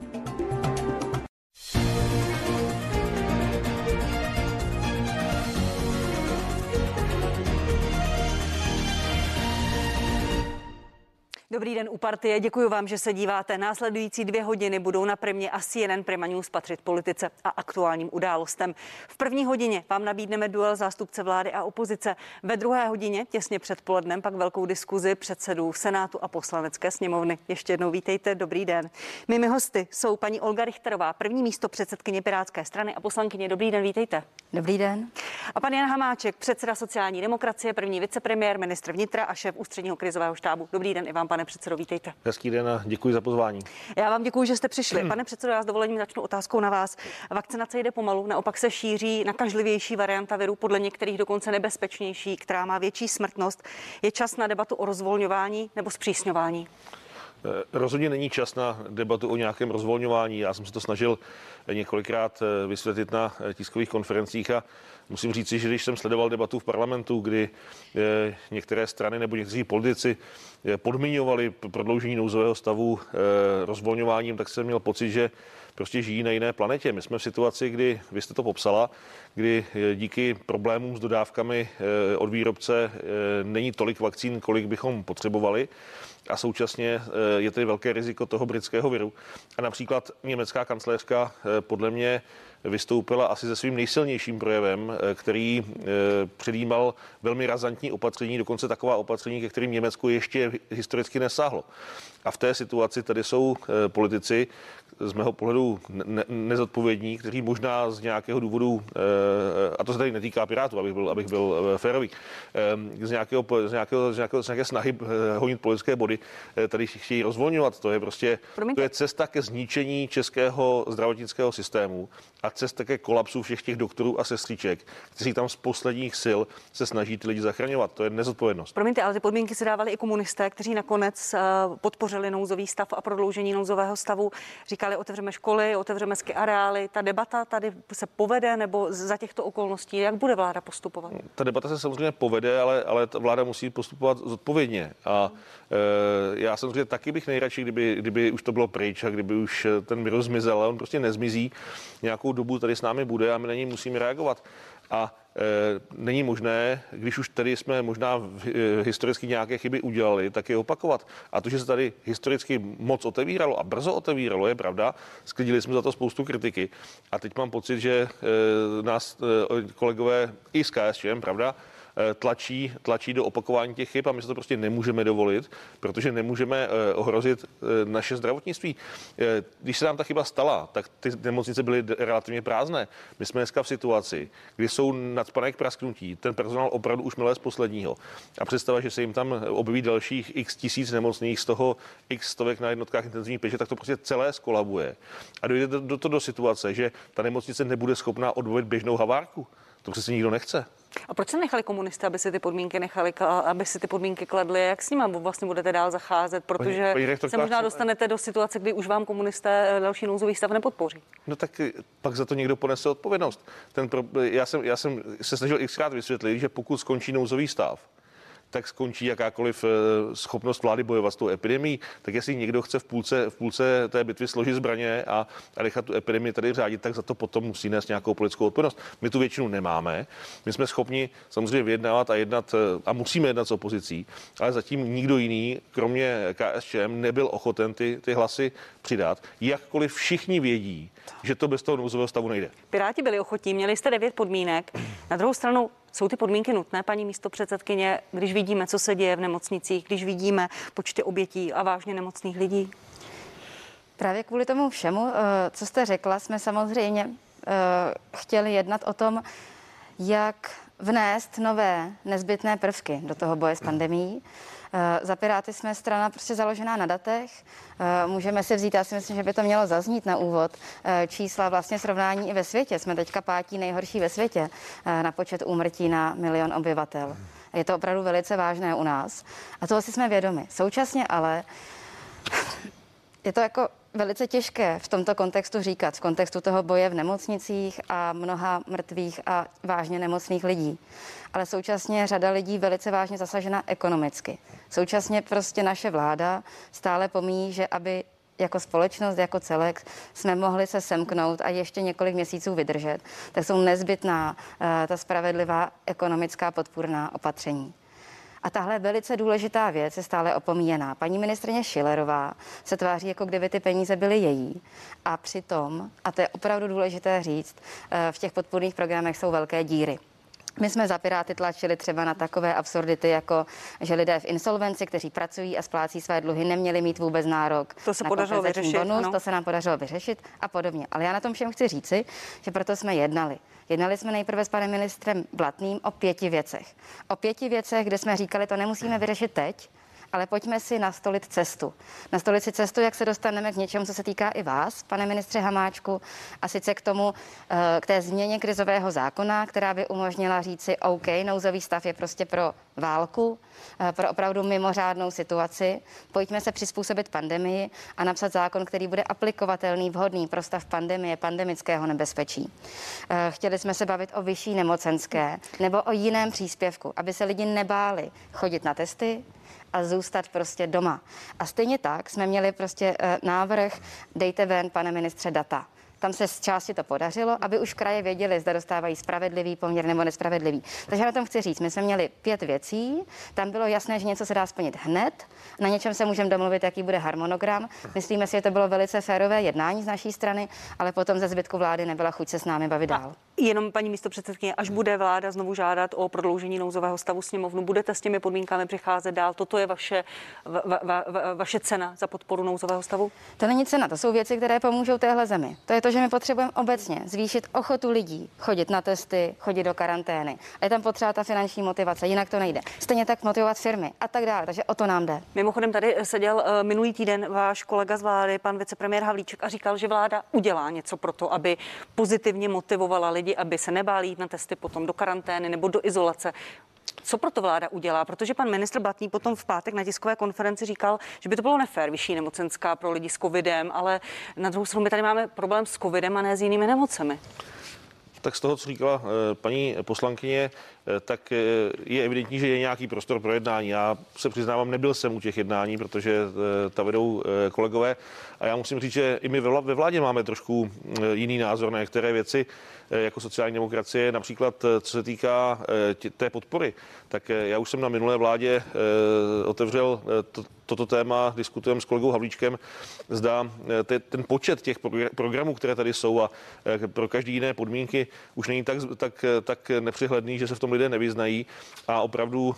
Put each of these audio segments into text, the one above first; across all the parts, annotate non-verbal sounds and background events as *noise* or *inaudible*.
Thank you Dobrý den u partie, děkuji vám, že se díváte. Následující dvě hodiny budou na premě a CNN Prima News patřit politice a aktuálním událostem. V první hodině vám nabídneme duel zástupce vlády a opozice. Ve druhé hodině, těsně před polednem, pak velkou diskuzi předsedů Senátu a poslanecké sněmovny. Ještě jednou vítejte, dobrý den. Mými hosty jsou paní Olga Richterová, první místo předsedkyně Pirátské strany a poslankyně. Dobrý den, vítejte. Dobrý den. A pan Jan Hamáček, předseda sociální demokracie, první vicepremiér, ministr vnitra a šéf ústředního krizového štábu. Dobrý den i vám, pane pane předsedo, vítejte. Hezký den a děkuji za pozvání. Já vám děkuji, že jste přišli. *clears throat* Pane předsedo, já s dovolením začnu otázkou na vás. Vakcinace jde pomalu, naopak se šíří nakažlivější varianta viru, podle některých dokonce nebezpečnější, která má větší smrtnost. Je čas na debatu o rozvolňování nebo zpřísňování? Eh, rozhodně není čas na debatu o nějakém rozvolňování. Já jsem se to snažil několikrát eh, vysvětlit na eh, tiskových konferencích a musím říci, že když jsem sledoval debatu v parlamentu, kdy některé strany nebo někteří politici podmiňovali prodloužení nouzového stavu rozvolňováním, tak jsem měl pocit, že prostě žijí na jiné planetě. My jsme v situaci, kdy, vy jste to popsala, kdy díky problémům s dodávkami od výrobce není tolik vakcín, kolik bychom potřebovali a současně eh, je tady velké riziko toho britského viru. A například německá kancléřka eh, podle mě vystoupila asi se svým nejsilnějším projevem, eh, který předjímal velmi razantní opatření, dokonce taková opatření, ke kterým Německo ještě historicky nesáhlo. A v té situaci tady jsou politici, z mého pohledu ne- nezodpovědní, kteří možná z nějakého důvodu, eh, a to se tady netýká Pirátů, abych byl, abych byl eh, férový, eh, z, nějakého, z, nějakého, z, nějakého, z nějaké snahy honit politické body, tady chtějí rozvolňovat. To je prostě Promiňte. to je cesta ke zničení českého zdravotnického systému a cesta ke kolapsu všech těch doktorů a sestříček, kteří tam z posledních sil se snaží ty lidi zachraňovat. To je nezodpovědnost. Promiňte, ale ty podmínky si dávali i komunisté, kteří nakonec podpořili nouzový stav a prodloužení nouzového stavu. Říkali, otevřeme školy, otevřeme ski areály. Ta debata tady se povede nebo za těchto okolností, jak bude vláda postupovat? Ta debata se samozřejmě povede, ale, ale ta vláda musí postupovat zodpovědně. A e, já samozřejmě taky bych nejradši, kdyby, kdyby už to bylo pryč a kdyby už ten virus zmizel, ale on prostě nezmizí. Nějakou dobu tady s námi bude a my na něj musíme reagovat. A e, není možné, když už tady jsme možná e, historicky nějaké chyby udělali, tak je opakovat. A to, že se tady historicky moc otevíralo a brzo otevíralo, je pravda. Sklidili jsme za to spoustu kritiky. A teď mám pocit, že e, nás kolegové i z KSČM, pravda, tlačí, tlačí do opakování těch chyb a my se to prostě nemůžeme dovolit, protože nemůžeme eh, ohrozit eh, naše zdravotnictví. Když se nám ta chyba stala, tak ty nemocnice byly relativně prázdné. My jsme dneska v situaci, kdy jsou nadspané k prasknutí, ten personál opravdu už milé z posledního. A představa, že se jim tam objeví dalších x tisíc nemocných, z toho x stovek na jednotkách intenzivní péče, tak to prostě celé skolabuje. A dojde do, do, to do situace, že ta nemocnice nebude schopná odvolit běžnou havárku. To přece nikdo nechce. A proč se nechali komunisté, aby si ty podmínky nechali, aby si ty podmínky kladly? Jak s nimi vlastně budete dál zacházet? Protože paní, paní se možná dostanete do situace, kdy už vám komunisté eh, další nouzový stav nepodpoří. No tak eh, pak za to někdo ponese odpovědnost. Ten pro, já, jsem, já jsem se snažil xkrát vysvětlit, že pokud skončí nouzový stav, tak skončí jakákoliv eh, schopnost vlády bojovat s tou epidemí. Tak jestli někdo chce v půlce, v půlce té bitvy složit zbraně a, a nechat tu epidemii tady řádit, tak za to potom musí nést nějakou politickou odpovědnost. My tu většinu nemáme. My jsme schopni samozřejmě vyjednávat a jednat eh, a musíme jednat s opozicí, ale zatím nikdo jiný, kromě KSČM, nebyl ochoten ty, ty hlasy přidat. Jakkoliv všichni vědí, že to bez toho nouzového stavu nejde. Piráti byli ochotní, měli jste devět podmínek. Na druhou stranu jsou ty podmínky nutné, paní místo předsedkyně, když vidíme, co se děje v nemocnicích, když vidíme počty obětí a vážně nemocných lidí? Právě kvůli tomu všemu, eh, co jste řekla, jsme samozřejmě eh, chtěli jednat o tom, jak vnést nové nezbytné prvky do toho boje s pandemí. Eh, za Piráty jsme strana prostě založená na datech. Eh, můžeme si vzít, já si myslím, že by to mělo zaznít na úvod, eh, čísla vlastně srovnání i ve světě. Jsme teďka pátí nejhorší ve světě na počet úmrtí na milion obyvatel. Je to opravdu velice vážné u nás. A toho si jsme vědomi. Současně ale je to jako velice těžké v tomto kontextu říkat, v kontextu toho boje v nemocnicích a mnoha mrtvých a vážně nemocných lidí. Ale současně řada lidí velice vážně zasažena ekonomicky. Současně prostě naše vláda stále pomíjí, že aby jako společnost, jako celek jsme mohli se semknout a ještě několik měsíců vydržet, tak jsou nezbytná eh, ta spravedlivá ekonomická podpůrná opatření. A tahle velice důležitá věc je stále opomíjená. Paní ministrně Šilerová se tváří, jako kdyby ty peníze byly její. A přitom, a to je opravdu důležité říct, eh, v těch podpůrných programech jsou velké díry. My jsme za Piráty tlačili třeba na takové absurdity, jako že lidé v insolvenci, kteří pracují a splácí své dluhy, neměli mít vůbec nárok. To se na podařilo vyřešit. Bonus, ano. To se nám podařilo vyřešit a podobně. Ale já na tom všem chci říci, že proto jsme jednali. Jednali jsme nejprve s panem ministrem Blatným o pěti věcech. O pěti věcech, kde jsme říkali, to nemusíme vyřešit teď, ale pojďme si nastolit cestu. Nastolit si cestu, jak se dostaneme k něčemu, co se týká i vás, pane ministře Hamáčku, a sice k tomu, eh, k té změně krizového zákona, která by umožnila říci, OK, nouzový stav je prostě pro válku, eh, pro opravdu mimořádnou situaci. Pojďme se přizpůsobit pandemii a napsat zákon, který bude aplikovatelný, vhodný pro stav pandemie, pandemického nebezpečí. Eh, chtěli jsme se bavit o vyšší nemocenské nebo o jiném příspěvku, aby se lidi nebáli chodit na testy, a zůstat prostě doma. A stejně tak jsme měli prostě eh, návrh, dejte ven, pane ministře, data. Tam se z části to podařilo, aby už kraje věděli, zda dostávají spravedlivý poměr nebo nespravedlivý. Takže na tom chci říct, my jsme měli pět věcí, tam bylo jasné, že něco se dá splnit hned, na něčem se můžeme domluvit, jaký bude harmonogram. Myslíme si, že to bylo velice férové jednání z naší strany, ale potom ze zbytku vlády nebyla chuť se s námi bavit dál. Jenom paní místo předsedkyně, až bude vláda znovu žádat o prodloužení nouzového stavu sněmovnu, budete s těmi podmínkami přicházet dál? Toto je vaše, va, va, va, vaše cena za podporu nouzového stavu? To není cena, to jsou věci, které pomůžou téhle zemi. To je to, že my potřebujeme obecně zvýšit ochotu lidí chodit na testy, chodit do karantény. A je tam potřeba ta finanční motivace, jinak to nejde. Stejně tak motivovat firmy a tak dále. Takže o to nám jde. Mimochodem tady seděl eh, minulý týden váš kolega z vlády, pan vicepremiér Havlíček, a říkal, že vláda udělá něco pro to, aby pozitivně motivovala lidi, aby se nebáli jít na testy potom do karantény nebo do izolace. Co proto vláda udělá? Protože pan ministr Blatný potom v pátek na tiskové konferenci říkal, že by to bylo nefér vyšší nemocenská pro lidi s covidem, ale na druhou stranu my tady máme problém s covidem a ne s jinými nemocemi. Tak z toho, co říkala eh, paní poslankyně, tak eh, je evidentní, že je nějaký prostor pro jednání. Já se přiznávám, nebyl jsem u těch jednání, protože ta vedou kolegové. A já musím říct, že i my ve vládě máme trošku jiný názor na některé věci. Eh, jako sociální demokracie, například eh, co se týká eh, té podpory, tak já už jsem na minulé vládě otevřel to, toto téma, diskutujeme s kolegou Havlíčkem, zda ten počet těch programů, které tady jsou a pro každý jiné podmínky už není tak, tak, tak nepřihledný, že se v tom lidé nevyznají a opravdu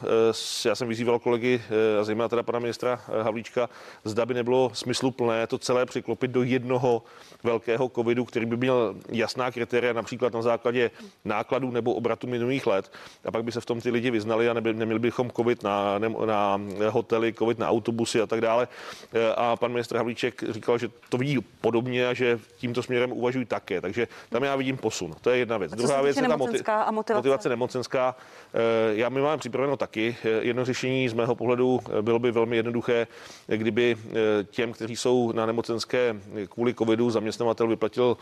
já jsem vyzýval kolegy, a zejména teda pana ministra Havlíčka, zda by nebylo smysluplné to celé přiklopit do jednoho velkého covidu, který by měl jasná kritéria, například na základě nákladů nebo obratu minulých let. A pak by se v tom ty lidi vyznali a nebyli, neměli bychom covid na, na hotely, covid na autobusy a tak dále. A pan ministr Havlíček říkal, že to vidí podobně a že tímto směrem uvažují také. Takže tam já vidím posun. To je jedna věc. Druhá věc je ta motivace nemocenská. Eh, já my máme připraveno taky. Eh, jedno řešení z mého pohledu eh, bylo by velmi jednoduché, kdyby těm, kteří jsou na nemocenské kvůli covidu, zaměstnavatel vyplatil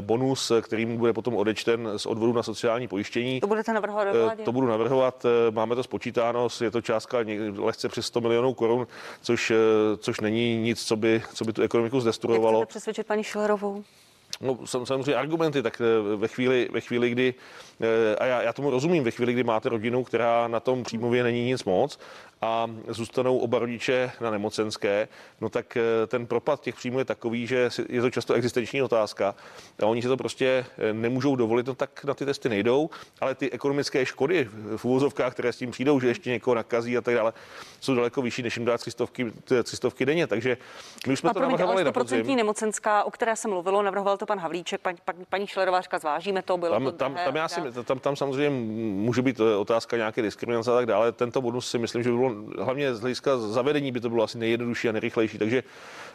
bonus, který mu bude potom odečten z odvodu na sociální pojištění. To budete navrhovat vládě? To budu navrhovat. Máme to spočítáno, je to částka lehce přes 100 milionů korun, což, což není nic, co by, co by tu ekonomiku zdestruovalo. Jak přesvědčit paní Šilerovou? No, samozřejmě argumenty, tak ve chvíli, ve chvíli kdy Eh, a já, já tomu rozumím, ve chvíli, kdy máte rodinu, která na tom příjmově není nic moc a zůstanou oba rodiče na nemocenské, no tak eh, ten propad těch příjmů je takový, že je to často existenční otázka a oni si to prostě eh, nemůžou dovolit, no tak na ty testy nejdou, ale ty ekonomické škody v úvozovkách, které s tím přijdou, že ještě někoho nakazí a tak dále, jsou daleko vyšší, než jim dát 300, 300 denně. Takže my už jsme a to navrhovali na podzim. nemocenská, o které se mluvilo, navrhoval to pan Havlíček, paní, paní Šlerová říká, zvážíme to, bylo tam, to tam, tam, já si tam, tam samozřejmě může být eh, otázka nějaké diskriminace a tak dále. Tento bonus si myslím, že by bylo hlavně z hlediska zavedení by to bylo asi nejjednodušší a nejrychlejší. Takže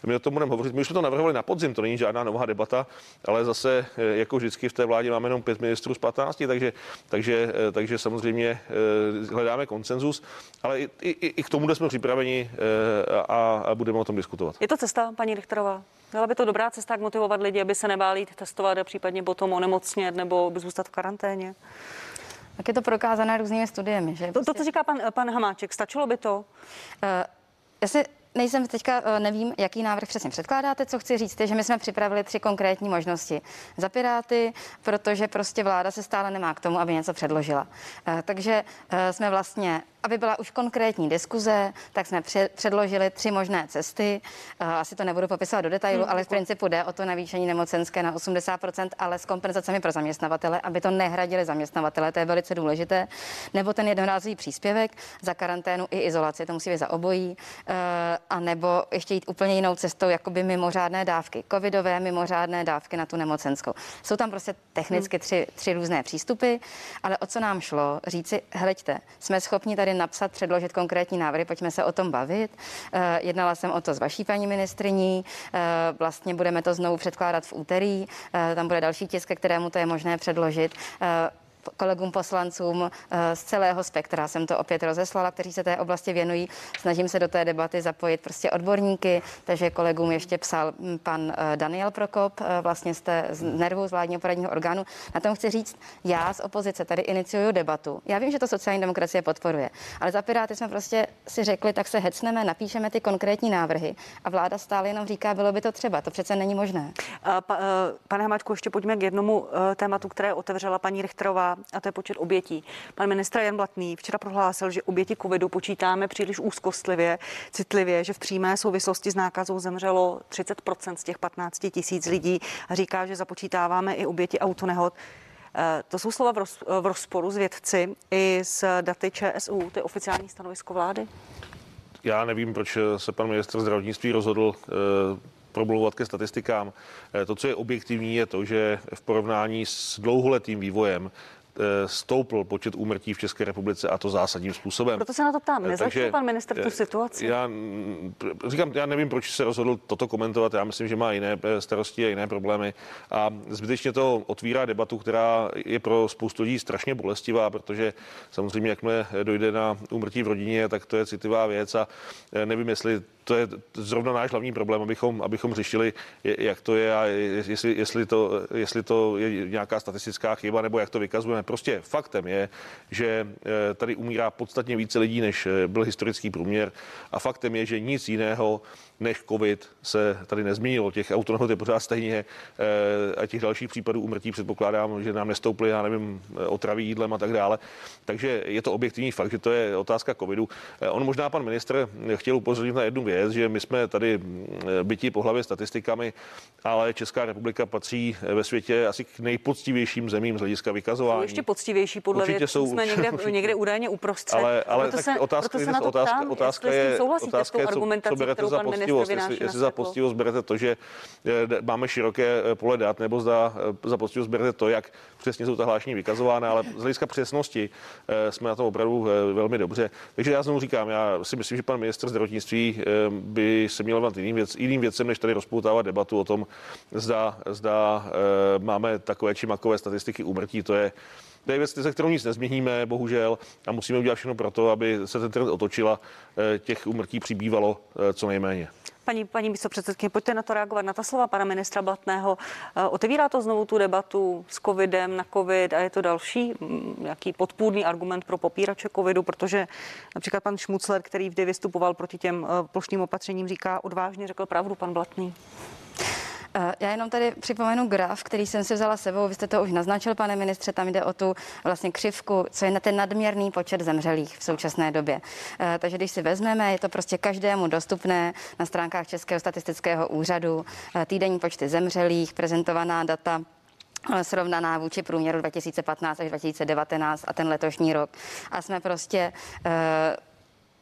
my o tom budeme hovořit. My už jsme to navrhovali na podzim, to není žádná nová debata, ale zase, eh, jako vždycky v té vládě máme jenom pět ministrů z 15, takže, takže, eh, takže samozřejmě hledáme konsenzus, ale i, i, i k tomu jsme připraveni a, a budeme o tom diskutovat. Je to cesta, paní Richterová? Byla by to dobrá cesta, jak motivovat lidi, aby se nebáli testovat a případně potom onemocnět nebo zůstat v karanténě? Tak je to prokázané různými studiemi. Že? To, to, co říká pan, pan Hamáček, stačilo by to? Uh, já si nejsem teďka, eh, nevím, jaký návrh přesně předkládáte. Co chci říct, je, že my jsme připravili tři konkrétní možnosti za Piráty, protože prostě vláda se stále nemá k tomu, aby něco předložila. Eh, takže jsme vlastně aby byla už konkrétní diskuze, tak jsme předložili tři možné cesty. Asi to nebudu popisovat do detailu, hmm, ale v principu jde o to navýšení nemocenské na 80%, ale s kompenzacemi pro zaměstnavatele, aby to nehradili zaměstnavatele, to je velice důležité. Nebo ten jednorázový příspěvek za karanténu i izolaci, to musí být za obojí a nebo ještě jít úplně jinou cestou, jako by mimořádné dávky, covidové mimořádné dávky na tu nemocenskou. Jsou tam prostě technicky tři, tři různé přístupy, ale o co nám šlo, říci, hleďte, jsme schopni tady napsat, předložit konkrétní návrhy, pojďme se o tom bavit. Uh, jednala jsem o to s vaší paní ministriní, uh, vlastně budeme to znovu předkládat v úterý, uh, tam bude další tisk, kterému to je možné předložit kolegům poslancům eh, z celého spektra. Jsem to opět rozeslala, kteří se té oblasti věnují. Snažím se do té debaty zapojit prostě odborníky, takže kolegům ještě psal hm, pan eh, Daniel Prokop, eh, vlastně jste z Nervu, z vládního poradního orgánu. Na tom chci říct, já z opozice tady iniciuju debatu. Já vím, že to sociální demokracie podporuje, ale za Piráty jsme prostě si řekli, tak se hecneme, napíšeme ty konkrétní návrhy a vláda stále jenom říká, bylo by to třeba. To přece není možné. Pa, pane Hamačku, ještě pojďme k jednomu tématu, které otevřela paní Richterová a to je počet obětí. Pan ministr Jan Blatný včera prohlásil, že oběti covidu počítáme příliš úzkostlivě, citlivě, že v přímé souvislosti s nákazou zemřelo 30% z těch 15 tisíc lidí a říká, že započítáváme i oběti autonehod. Eh, to jsou slova v, roz, v rozporu s vědci i s daty ČSU, to je oficiální stanovisko vlády? Já nevím, proč se pan ministr zdravotnictví rozhodl eh, promlouvat ke statistikám. Eh, to, co je objektivní, je to, že v porovnání s dlouholetým vývojem Eh, stoupl počet úmrtí v České republice a to zásadním způsobem. Proto se na to ptám. Eh, Nezlepšil pan minister tu eh, situaci? Já říkám, já nevím, proč se rozhodl toto komentovat. Já myslím, že má jiné starosti a jiné problémy. A zbytečně to otvírá debatu, která je pro spoustu lidí strašně bolestivá, protože samozřejmě, jakmile dojde na úmrtí v rodině, tak to je citlivá věc a nevím, jestli to je zrovna náš hlavní problém, abychom, abychom řešili, jak to je a jestli, jestli, to, jestli to je nějaká statistická chyba nebo jak to vykazujeme. Prostě faktem je, že eh, tady umírá podstatně více lidí, než eh, byl historický průměr a faktem je, že nic jiného než covid se tady nezměnilo. Těch autonehod je pořád stejně eh, a těch dalších případů umrtí předpokládám, že nám nestouply, já nevím, otraví jídlem a tak dále. Takže je to objektivní fakt, že to je otázka covidu. On možná pan ministr chtěl upozornit na jednu věc, že my jsme tady byti po hlavě statistikami, ale Česká republika patří ve světě asi k nejpoctivějším zemím z hlediska vykazování. Jsou ještě poctivější podle Určitě věc, jsou, jsme někde, *laughs* někde údajně uprostřed. Ale, ale proto se, otázka, proto se na to otázka, ptám, otázka je, otázka je, co, co berete za poctivost. Jestli, jestli za poctivost berete to, že eh, máme široké eh, pole dat, nebo za, eh, za poctivost berete to, jak přesně jsou ta hlášení vykazována, ale z hlediska přesnosti jsme na tom opravdu velmi dobře. Takže já znovu říkám, já si myslím, že pan ministr zdravotnictví by se měl věnovat jiným, věc, jiným věcem, než tady rozpoutávat debatu o tom, zda, zda máme takové či makové statistiky úmrtí. To je to je věc, se kterou nic nezměníme, bohužel, a musíme udělat všechno pro to, aby se ten trend otočila, eh, těch umrtí přibývalo eh, co nejméně. Paní, paní místo předsedkyně, pojďte na to reagovat, na ta slova pana ministra Blatného. Eh, otevírá to znovu tu debatu s covidem na covid a je to další mm, nějaký podpůrný argument pro popírače covidu, protože například pan Šmucler, který vždy vystupoval proti těm plošným opatřením, říká odvážně, řekl pravdu pan Blatný. Eh, já jenom tady připomenu graf, který jsem si vzala sebou. Vy jste to už naznačil, pane ministře, tam jde o tu vlastně křivku, co je na ten nadměrný počet zemřelých v současné době. Eh, takže když si vezmeme, je to prostě každému dostupné na stránkách Českého statistického úřadu. Eh, týdenní počty zemřelých, prezentovaná data srovnaná vůči průměru 2015 až 2019 a ten letošní rok. A jsme prostě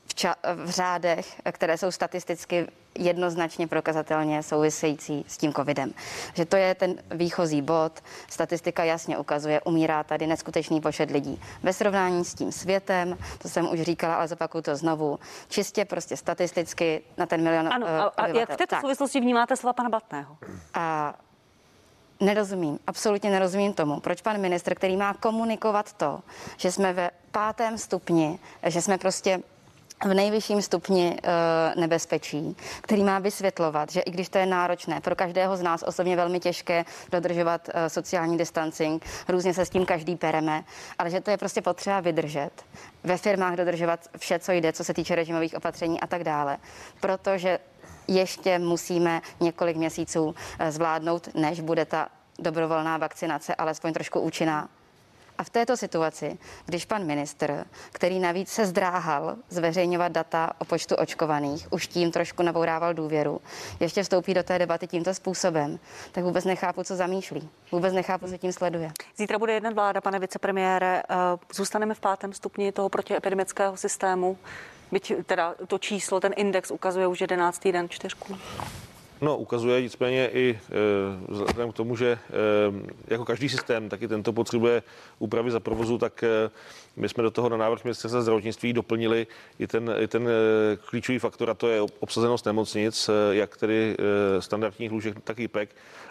v, ča- v řádech, které jsou statisticky jednoznačně prokazatelně související s tím covidem. Že to je ten výchozí bod. Statistika jasně ukazuje, umírá tady neskutečný počet lidí. Ve srovnání s tím světem, to jsem už říkala, ale zopakuju to znovu, čistě prostě statisticky na ten milion Ano, a, a jak v této tak. souvislosti vnímáte slova pana Batného? A Nerozumím, absolutně nerozumím tomu, proč pan ministr, který má komunikovat to, že jsme ve pátém stupni, že jsme prostě v nejvyšším stupni e, nebezpečí, který má vysvětlovat, že i když to je náročné, pro každého z nás osobně velmi těžké dodržovat e, sociální distancing, různě se s tím každý pereme, ale že to je prostě potřeba vydržet. Ve firmách dodržovat vše, co jde, co se týče režimových opatření a tak dále. Protože ještě musíme několik měsíců eh, zvládnout, než bude ta dobrovolná vakcinace alespoň trošku účinná. A v této situaci, když pan ministr, který navíc se zdráhal zveřejňovat data o počtu očkovaných, už tím trošku nabourával důvěru, ještě vstoupí do té debaty tímto způsobem, tak vůbec nechápu, co zamýšlí. Vůbec nechápu, co tím sleduje. Zítra bude jedna vláda, pane vicepremiére. Eh, zůstaneme v pátém stupni toho protiepidemického systému. Byť teda to číslo, ten index ukazuje už 11. den čtyřku. No, ukazuje nicméně i e, vzhledem k tomu, že e, jako každý systém, taky tento potřebuje úpravy za provozu, tak e, my jsme do toho na návrh ministerstva zdravotnictví doplnili i ten, i ten e, klíčový faktor, a to je obsazenost nemocnic, e, jak tedy e, standardních lůžek, tak i PEK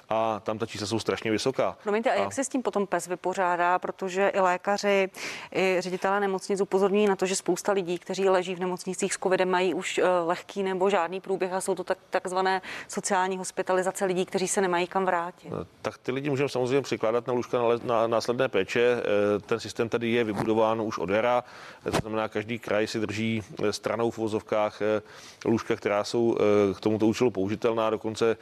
a tam ta čísla jsou strašně vysoká. Promiňte, a, a jak se s tím potom PES vypořádá, protože i lékaři, i ředitelé nemocnic upozorňují na to, že spousta lidí, kteří leží v nemocnicích s covidem, mají už lehký nebo žádný průběh a jsou to tak, takzvané sociální hospitalizace lidí, kteří se nemají kam vrátit. No, tak ty lidi můžeme samozřejmě přikládat na lůžka na, na následné péče. Ten systém tady je vybudován už od jara, to znamená, každý kraj si drží stranou v vozovkách lůžka, která jsou k tomuto účelu použitelná. Dokonce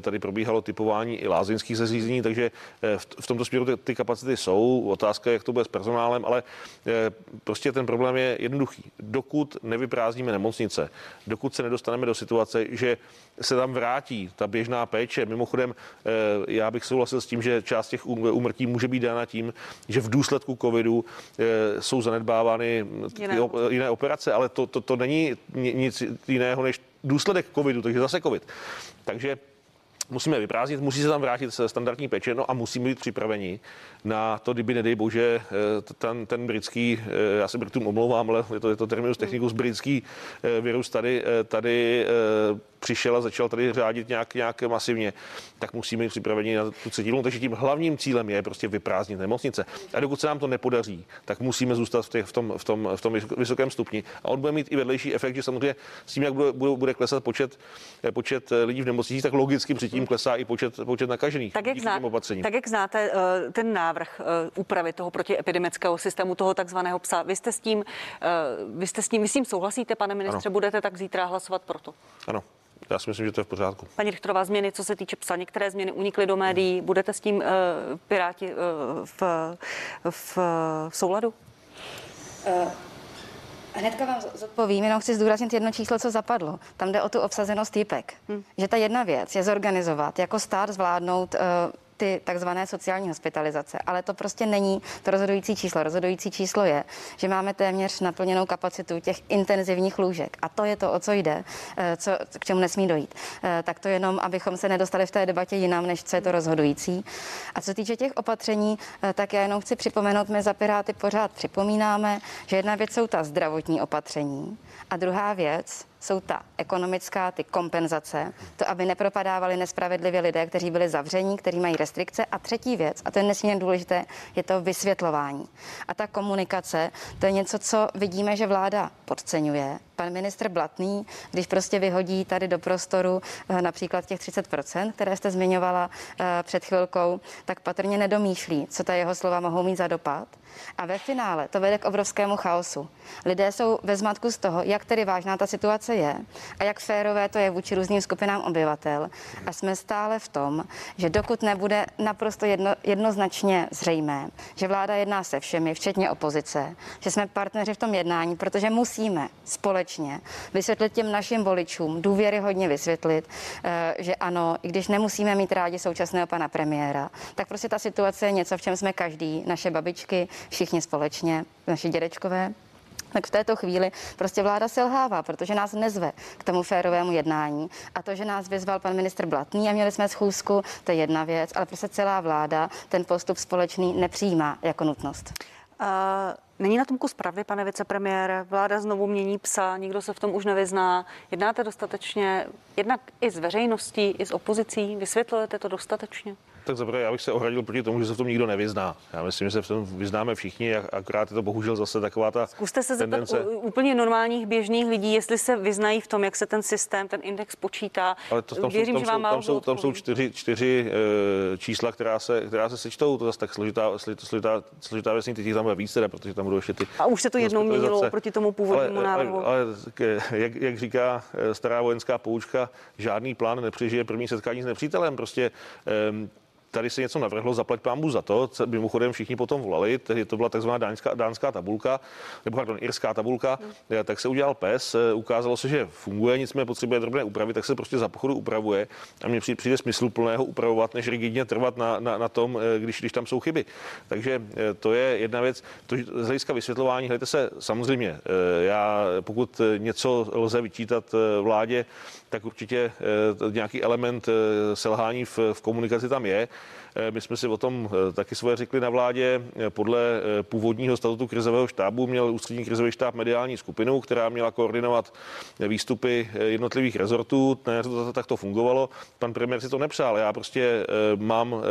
tady probíhalo typování fungování i lázeňských zařízení, takže eh, v tomto směru ty, ty kapacity jsou. Otázka je, jak to bude s personálem, ale eh, prostě ten problém je jednoduchý. Dokud nevyprázdníme nemocnice, dokud se nedostaneme do situace, že se tam vrátí ta běžná péče. Mimochodem, eh, já bych souhlasil s tím, že část těch úmrtí může být dána tím, že v důsledku covidu jsou zanedbávány jiné, jiné operace, ale to, to, to není nic jiného než důsledek covidu, takže zase covid. Takže musíme vyprázdnit, musí se tam vrátit se standardní péče, no a musíme být připraveni na to, kdyby nedej bože eh, ten, ten britský, eh, já se Britům omlouvám, ale je to, je to terminus technicus, britský eh, virus tady, tady přišel a začal tady řádit nějak, nějak masivně, tak musíme být připraveni na tu třetí Takže tím hlavním cílem je prostě vyprázdnit nemocnice. A dokud se nám to nepodaří, tak musíme zůstat v, těch, v, tom, v, tom, v tom vysokém stupni. A on bude mít i vedlejší efekt, že samozřejmě s tím, jak bude, bude, bude klesat počet, počet lidí v nemocnicích, tak logicky předtím klesá i počet, počet nakažených. Tak jak, zná, tak jak znáte ten návrh úpravy toho protiepidemického systému, toho takzvaného psa, vy jste s tím, vy jste s tím, myslím, souhlasíte, pane ministře, ano. budete tak zítra hlasovat pro to? Ano. Já si myslím, že to je v pořádku. Paní Richterová, změny, co se týče psa, některé změny unikly do médií. Budete s tím uh, Piráti uh, v, v, v souladu? Uh. Hnedka vám zodpovím, jenom chci zdůraznit jedno číslo, co zapadlo. Tam jde o tu obsazenost týpek. Hmm. Že ta jedna věc je zorganizovat, jako stát zvládnout uh, ty takzvané sociální hospitalizace, ale to prostě není to rozhodující číslo. Rozhodující číslo je, že máme téměř naplněnou kapacitu těch intenzivních lůžek a to je to, o co jde, eh, co, k čemu nesmí dojít. Eh, tak to jenom, abychom se nedostali v té debatě jinam, než co je to rozhodující. A co týče těch opatření, eh, tak já jenom chci připomenout, my za Piráty pořád připomínáme, že jedna věc jsou ta zdravotní opatření a druhá věc jsou ta ekonomická, ty kompenzace, to, aby nepropadávali nespravedlivě lidé, kteří byli zavření, kteří mají restrikce. A třetí věc, a to je nesmírně důležité, je to vysvětlování. A ta komunikace, to je něco, co vidíme, že vláda podceňuje. Pan ministr Blatný, když prostě vyhodí tady do prostoru eh, například těch 30%, které jste zmiňovala eh, před chvilkou, tak patrně nedomýšlí, co ta jeho slova mohou mít za dopad. A ve finále to vede k obrovskému chaosu. Lidé jsou ve zmatku z toho, jak tedy vážná ta situace je a jak férové to je vůči různým skupinám obyvatel. A jsme stále v tom, že dokud nebude naprosto jedno, jednoznačně zřejmé, že vláda jedná se všemi, včetně opozice, že jsme partneři v tom jednání, protože musíme společně vysvětlit těm našim voličům, důvěry hodně vysvětlit, eh, že ano, i když nemusíme mít rádi současného pana premiéra, tak prostě ta situace je něco, v čem jsme každý, naše babičky, všichni společně, naši dědečkové, tak v této chvíli prostě vláda selhává, protože nás nezve k tomu férovému jednání. A to, že nás vyzval pan ministr Blatný a měli jsme schůzku, to je jedna věc, ale prostě celá vláda ten postup společný nepřijímá jako nutnost. Uh... Není na tom kus pravdy, pane vicepremiére? Vláda znovu mění psa, nikdo se v tom už nevyzná. Jednáte dostatečně, jednak i s veřejností, i s opozicí? Vysvětlujete to dostatečně? Tak zaprvé já bych se ohradil proti tomu, že se v tom nikdo nevyzná. Já myslím, že se v tom vyznáme všichni, akorát je to bohužel zase taková ta. Zkuste se zeptat tendence... úplně normálních běžných lidí, jestli se vyznají v tom, jak se ten systém, ten index počítá. Ale to, tam, Věřím, jsou, tam, že vám tam, jsou, tam jsou čtyři, čtyři uh, čísla, která se, která se sečtou. To zase tak složitá, složitá, složitá věc, teď tam bude víc, teda, protože tam budou ještě ty. A už se to jednou měnilo proti tomu původnímu ale, návrhu. Ale, ale jak, jak, říká eh, stará vojenská poučka, žádný plán nepřežije první setkání s nepřítelem. Prostě um, tady se něco navrhlo, zaplať pámu za to, co mimochodem všichni potom volali, tedy to byla takzvaná dánská, dánská tabulka, nebo pardon, irská tabulka, hmm. tak se udělal PES, eh, ukázalo se, že funguje, nicméně potřebuje drobné úpravy, tak se prostě za pochodu upravuje a mně přijde smysl plného upravovat, než rigidně trvat na, na, na tom, eh, když, když tam jsou chyby. Takže to je jedna věc. To, z hlediska vysvětlování, hledajte se, samozřejmě, já pokud něco lze vyčítat vládě, tak určitě nějaký element selhání v, v komunikaci tam je. Eh, my jsme si o tom eh, taky svoje řekli na vládě. Eh, podle původního statutu krizového štábu měl ústřední krizový štáb mediální skupinu, která měla koordinovat výstupy jednotlivých rezortů. Tak to fungovalo. Pan premiér si to nepřál. Já prostě mám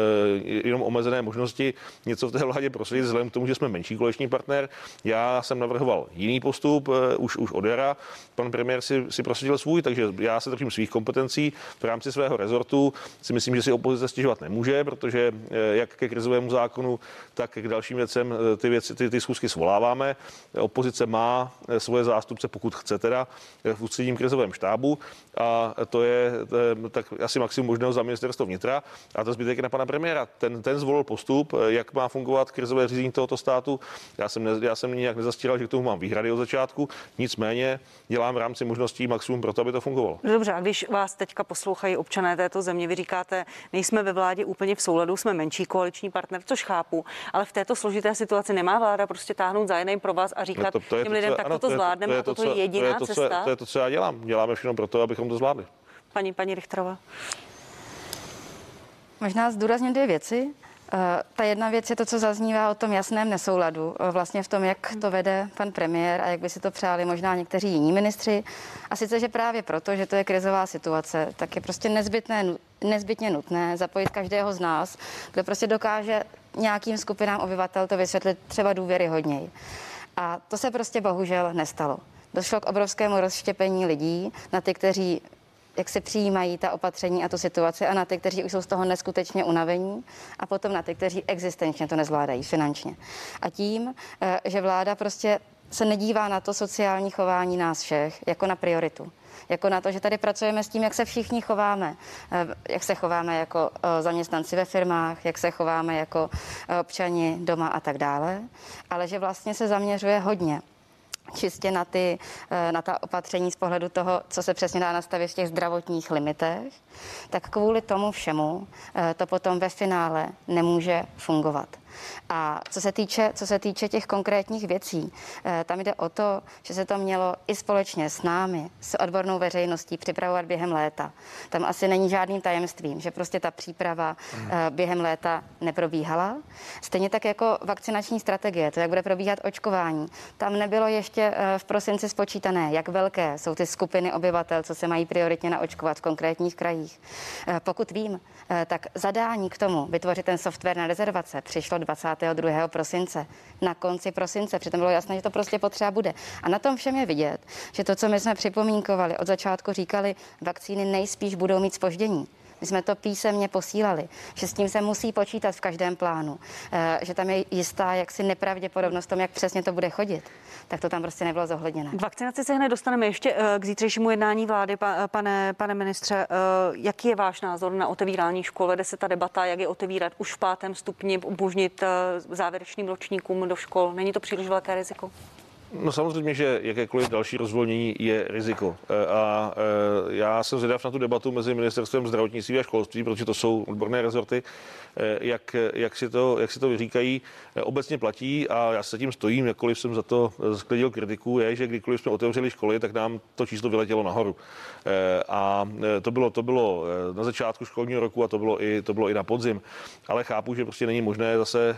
jenom omezené možnosti něco v té vládě prosadit, vzhledem k tomu, že jsme menší koleční partner. Já jsem navrhoval jiný postup už, už od jara. Pan premiér si, si prosadil svůj, takže já se držím svých kompetencí v rámci svého rezortu. Si myslím, že si opozice stěžovat nemůže, protože eh, jak ke krizovému zákonu, tak k dalším věcem eh, ty věci, ty, ty schůzky svoláváme. Opozice má eh, svoje zástupce, pokud chce teda, v ústředním krizovém štábu a to je, tak asi maximum možného za ministerstvo vnitra a to zbytek na pana premiéra. Ten, ten zvolil postup, jak má fungovat krizové řízení tohoto státu. Já jsem, ne, já jsem nějak nezastíral, že k tomu mám výhrady od začátku, nicméně dělám v rámci možností maximum pro to, aby to fungovalo. Dobře, a když vás teďka poslouchají občané této země, vy říkáte, nejsme ve vládě úplně v souladu jsme menší koaliční partner, což chápu, ale v této složité situaci nemá vláda prostě táhnout za jiným pro vás a říkat no to, to těm lidem, tak to, to zvládneme, a to, to je jediná to je to, cesta. Co, to je to, co já dělám. Děláme všechno pro to, abychom to zvládli. Paní, paní Richterová. Možná zdůrazně dvě věci. Eh, ta jedna věc je to, co zaznívá o tom jasném nesouladu, eh, vlastně v tom, jak to vede pan premiér a jak by si to přáli možná někteří jiní ministři. A sice, že právě proto, že to je krizová situace, tak je prostě nezbytné, nezbytně nutné zapojit každého z nás, kdo prostě dokáže nějakým skupinám obyvatel to vysvětlit třeba důvěry hodněji. A to se prostě bohužel nestalo. Došlo k obrovskému rozštěpení lidí na ty, kteří jak se přijímají ta opatření a tu situaci a na ty, kteří už jsou z toho neskutečně unavení a potom na ty, kteří existenčně to nezvládají finančně. A tím, eh, že vláda prostě se nedívá na to sociální chování nás všech jako na prioritu. Jako na to, že tady pracujeme s tím, jak se všichni chováme. Eh, jak se chováme jako eh, zaměstnanci ve firmách, jak se chováme jako občani doma a tak dále. Ale že vlastně se zaměřuje hodně čistě na, ty, eh, na ta opatření z pohledu toho, co se přesně dá nastavit v těch zdravotních limitech, tak kvůli tomu všemu eh, to potom ve finále nemůže fungovat. A co se týče, co se týče těch konkrétních věcí, eh, tam jde o to, že se to mělo i společně s námi, s odbornou veřejností připravovat během léta. Tam asi není žádným tajemstvím, že prostě ta příprava mm. během léta neprobíhala. Stejně tak jako vakcinační strategie, to, jak bude probíhat očkování. Tam nebylo ještě eh, v prosinci spočítané, jak velké jsou ty skupiny obyvatel, co se mají prioritně naočkovat v konkrétních krajích. Pokud vím, tak zadání k tomu vytvořit ten software na rezervace přišlo 22. prosince, na konci prosince. Přitom bylo jasné, že to prostě potřeba bude. A na tom všem je vidět, že to, co my jsme připomínkovali, od začátku říkali, vakcíny nejspíš budou mít spoždění. My jsme to písemně posílali, že s tím se musí počítat v každém plánu, eh, že tam je jistá jaksi nepravděpodobnost tom, jak přesně to bude chodit. Tak to tam prostě nebylo zohledněné. K vakcinaci se hned dostaneme ještě eh, k zítřejšímu jednání vlády, pane, pane ministře. Eh, jaký je váš názor na otevírání škol? Vede se ta debata, jak je otevírat už v pátém stupni, umožnit závěrečným ročníkům do škol? Není to příliš velké riziko? No samozřejmě, že jakékoliv další rozvolnění je riziko. E, a e, já jsem zvědav na tu debatu mezi ministerstvem zdravotnictví a školství, protože to jsou odborné rezorty, e, jak, jak, si, to, jak si to vyříkají. Obecně platí a já se tím stojím, jakkoliv jsem za to sklidil kritiku, je, že kdykoliv jsme otevřeli školy, tak nám to číslo vyletělo nahoru. A to bylo, to bylo na začátku školního roku a to bylo i, to bylo i na podzim. Ale chápu, že prostě není možné zase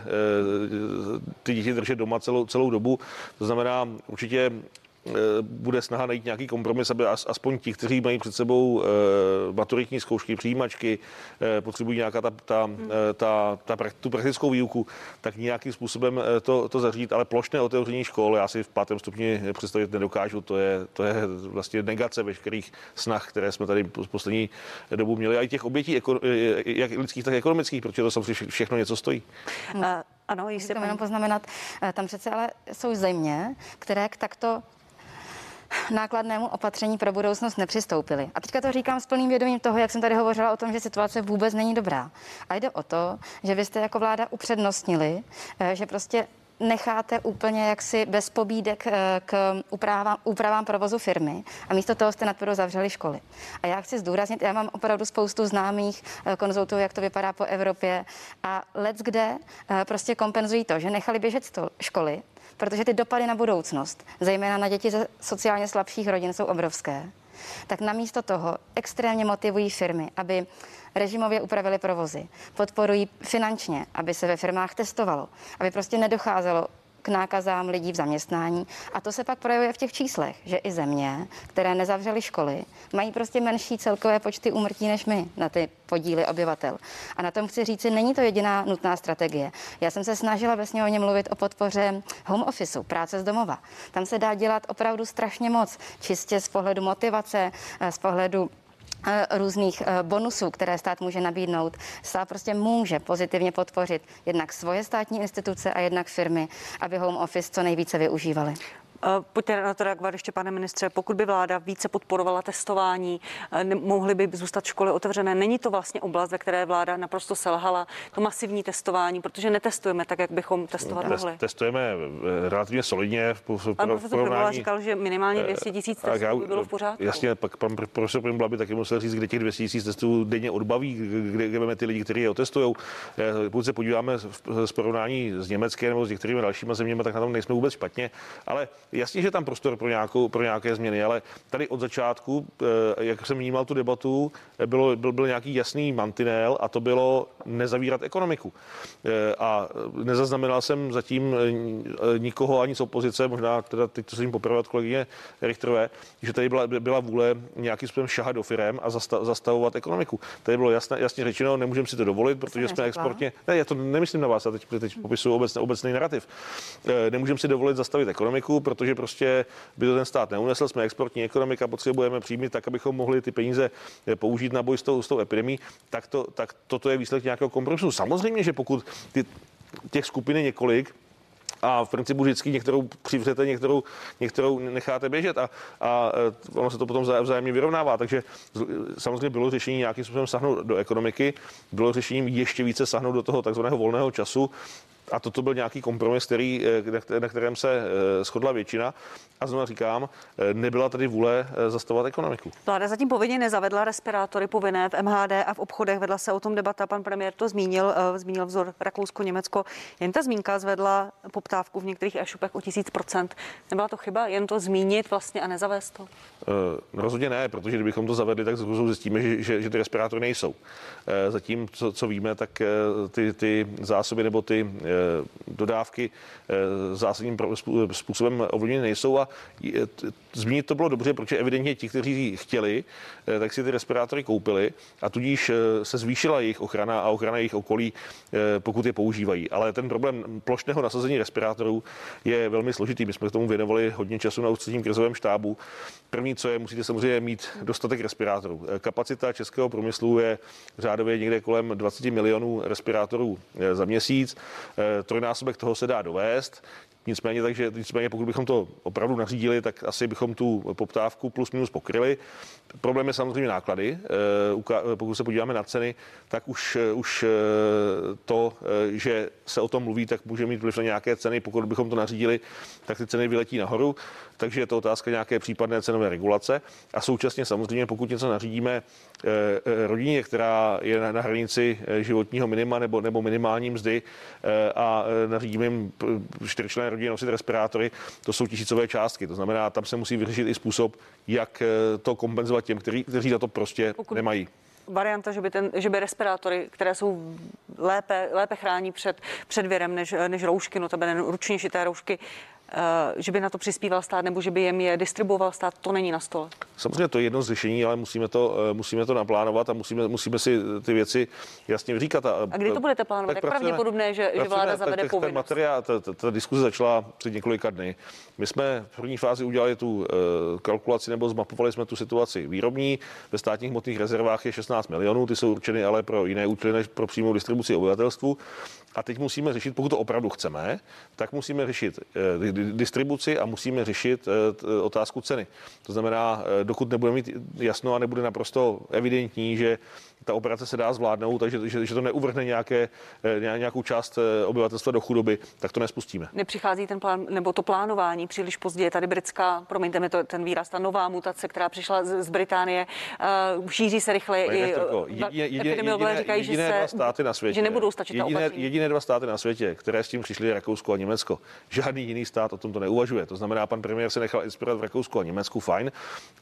ty děti držet doma celou, celou dobu. To znamená, určitě eh, bude snaha najít nějaký kompromis, aby aspoň ti, kteří mají před sebou uh, maturitní zkoušky, přijímačky, uh, potřebují nějaká ta, ta, uh, ta, ta, ta, tu praktickou výuku, tak nějakým způsobem to, to zařídit, ale plošné otevření škol já si v pátém stupni představit nedokážu. To je, to je vlastně negace veškerých snah, které jsme tady v poslední dobu měli. A i těch obětí, jak lidských, tak ekonomických, protože to samozřejmě všechno něco stojí. Ano, jistě. jenom poznamenat, eh, tam přece ale jsou země, které k takto nákladnému opatření pro budoucnost nepřistoupili. A teďka to říkám s plným vědomím toho, jak jsem tady hovořila o tom, že situace vůbec není dobrá. A jde o to, že vy jste jako vláda upřednostnili, eh, že prostě necháte úplně jaksi bez pobídek eh, k úpravám, úpravám provozu firmy a místo toho jste natvrdo zavřeli školy. A já chci zdůraznit, já mám opravdu spoustu známých eh, konzultů, jak to vypadá po Evropě a let kde eh, prostě kompenzují to, že nechali běžet to školy, protože ty dopady na budoucnost, zejména na děti ze sociálně slabších rodin, jsou obrovské. Tak namísto toho extrémně motivují firmy, aby režimově upravili provozy, podporují finančně, aby se ve firmách testovalo, aby prostě nedocházelo k nákazám lidí v zaměstnání. A to se pak projevuje v těch číslech, že i země, které nezavřely školy, mají prostě menší celkové počty úmrtí než my na ty podíly obyvatel. A na tom chci říci, není to jediná nutná strategie. Já jsem se snažila ve sněmovně mluvit o podpoře home officeu, práce z domova. Tam se dá dělat opravdu strašně moc, čistě z pohledu motivace, z pohledu Eh, různých eh, bonusů, které stát může nabídnout, stát prostě může pozitivně podpořit jednak svoje státní instituce a jednak firmy, aby home office co nejvíce využívali. Eh, pojďte na to reagovat ještě, pane ministře. Pokud by vláda více podporovala testování, eh, mohly by zůstat školy otevřené. Není to vlastně oblast, ve které vláda naprosto selhala to masivní testování, protože netestujeme tak, jak bychom testovat Test, mohli. Testujeme eh, relativně solidně. V, v, pan profesor Primula říkal, že minimálně 200 tisíc testů já, by bylo v pořádku. Jasně, pak pan profesor Primula by taky musel říct, kde těch 200 tisíc testů denně odbaví, kde, kde máme ty lidi, kteří je otestují. Pokud se podíváme z porovnání s Německem nebo s některými dalšími zeměmi, tak na tom nejsme vůbec špatně. Ale jasně, že tam prostor pro, nějakou, pro nějaké změny, ale tady od začátku, eh, jak jsem vnímal tu debatu, eh, bylo, byl, byl nějaký jasný mantinel a to bylo nezavírat ekonomiku. Eh, a nezaznamenal jsem zatím nikoho ani z opozice, možná teda teď to se jim poprvé od kolegyně Richterové, že tady byla, byla vůle nějakým způsobem šahat do firem a zasta, zastavovat ekonomiku. Tady bylo jasně, jasně řečeno, nemůžeme si to dovolit, protože jsme exportně. Ne, já to nemyslím na vás, já teď, teď popisuju obecný, obecný narrativ. Nemůžeme si dovolit zastavit ekonomiku, protože prostě by to ten stát neunesl. Jsme exportní ekonomika, potřebujeme příjmy tak, abychom mohli ty peníze eh, použít na boj s tou, s tou epidemí, tak, to, tak toto je výsledek nějakého kompromisu. Samozřejmě, že pokud ty, těch skupin je několik, a v principu vždycky některou přivřete, některou, některou necháte běžet a, a eh, ono se to potom vzájemně vyrovnává. Takže samozřejmě bylo řešení nějakým způsobem sahnout do ekonomiky, bylo řešením ještě více sahnout do toho takzvaného volného času, a toto byl nějaký kompromis, který, eh, na kterém se eh, shodla většina. A znovu říkám, eh, nebyla tady vůle zastavovat ekonomiku. Vláda zatím povinně nezavedla respirátory povinné v MHD a v obchodech. Vedla se o tom debata, pan premiér to zmínil, zmínil vzor Rakousko, Německo. Jen ta zmínka zvedla poptávku v některých e-shopech o tisíc procent. Nebyla to chyba, jen to zmínit vlastně a nezavést to? Uh, rozhodně ne, protože kdybychom to zavedli, tak zjistíme, že, že, že ty respirátory nejsou. Uh, zatím, co, co víme, tak uh, ty, ty zásoby nebo ty Eh, dodávky eh, zásadním způsobem ovlivněny nejsou a zmínit to bylo dobře, protože evidentně ti, kteří chtěli, eh, tak si ty respirátory koupili a tudíž se zvýšila jejich ochrana a ochrana jejich okolí, pokud je používají. Ale ten problém plošného nasazení respirátorů je velmi složitý. My jsme k tomu věnovali hodně času na ústředním krizovém štábu. První, co je, musíte samozřejmě mít dostatek respirátorů. Kapacita českého průmyslu je řádově někde kolem 20 milionů respirátorů za měsíc trojnásobek toho se dá dovést. Nicméně, takže, nicméně pokud bychom to opravdu nařídili, tak asi bychom tu poptávku plus minus pokryli. Problém je samozřejmě náklady. Pokud se podíváme na ceny, tak už, už to, že se o tom mluví, tak může mít vliv na nějaké ceny. Pokud bychom to nařídili, tak ty ceny vyletí nahoru. Takže je to otázka nějaké případné cenové regulace. A současně samozřejmě, pokud něco nařídíme rodině, která je na hranici životního minima nebo, nebo minimální mzdy a nařídíme jim čtyřčlenné rodině nosit respirátory, to jsou tisícové částky. To znamená, tam se musí vyřešit i způsob, jak eh, to kompenzovat těm, kteří, kteří za to prostě Pokud nemají varianta, že by, ten, že by respirátory, které jsou lépe, lépe chrání před, před věrem než, než roušky, no to by ručně šité roušky, Eh, že by na to přispíval stát nebo že by jim je distribuoval stát, to není na stole. Samozřejmě to je jedno z řešení, ale musíme to, eh, musíme to naplánovat a musíme, musíme si ty věci jasně říkat. A, a kdy to budete plánovat? Jak pravděpodobné, že, že vláda zavede tak, povinnost? Ten materiál, ta, ta, ta diskuze začala před několika dny. My jsme v první fázi udělali tu uh, kalkulaci nebo zmapovali jsme tu situaci výrobní. Ve státních hmotných rezervách je 16 milionů, ty jsou určeny ale pro jiné účely než pro přímou distribuci obyvatelstvu. A teď musíme řešit, pokud to opravdu chceme, tak musíme řešit eh, distribuci a musíme řešit eh, otázku ceny. To znamená, eh, dokud nebudeme mít jasno a nebude naprosto evidentní, že ta operace se dá zvládnout, takže že, že to neuvrhne nějaké, nějakou část obyvatelstva do chudoby, tak to nespustíme. Nepřichází ten plán, nebo to plánování příliš pozdě. Tady britská, promiňte mi to, ten výraz, ta nová mutace, která přišla z, z Británie, uh, šíří se rychleji. I, jediné, jediné, říkají, jediné že, se, státy na světě, že nebudou stačit jediné, jediné jediné dva státy na světě, které s tím přišly, Rakousko a Německo. Žádný jiný stát o tomto neuvažuje. To znamená, pan premiér se nechal inspirovat v Rakousku a Německu, fajn.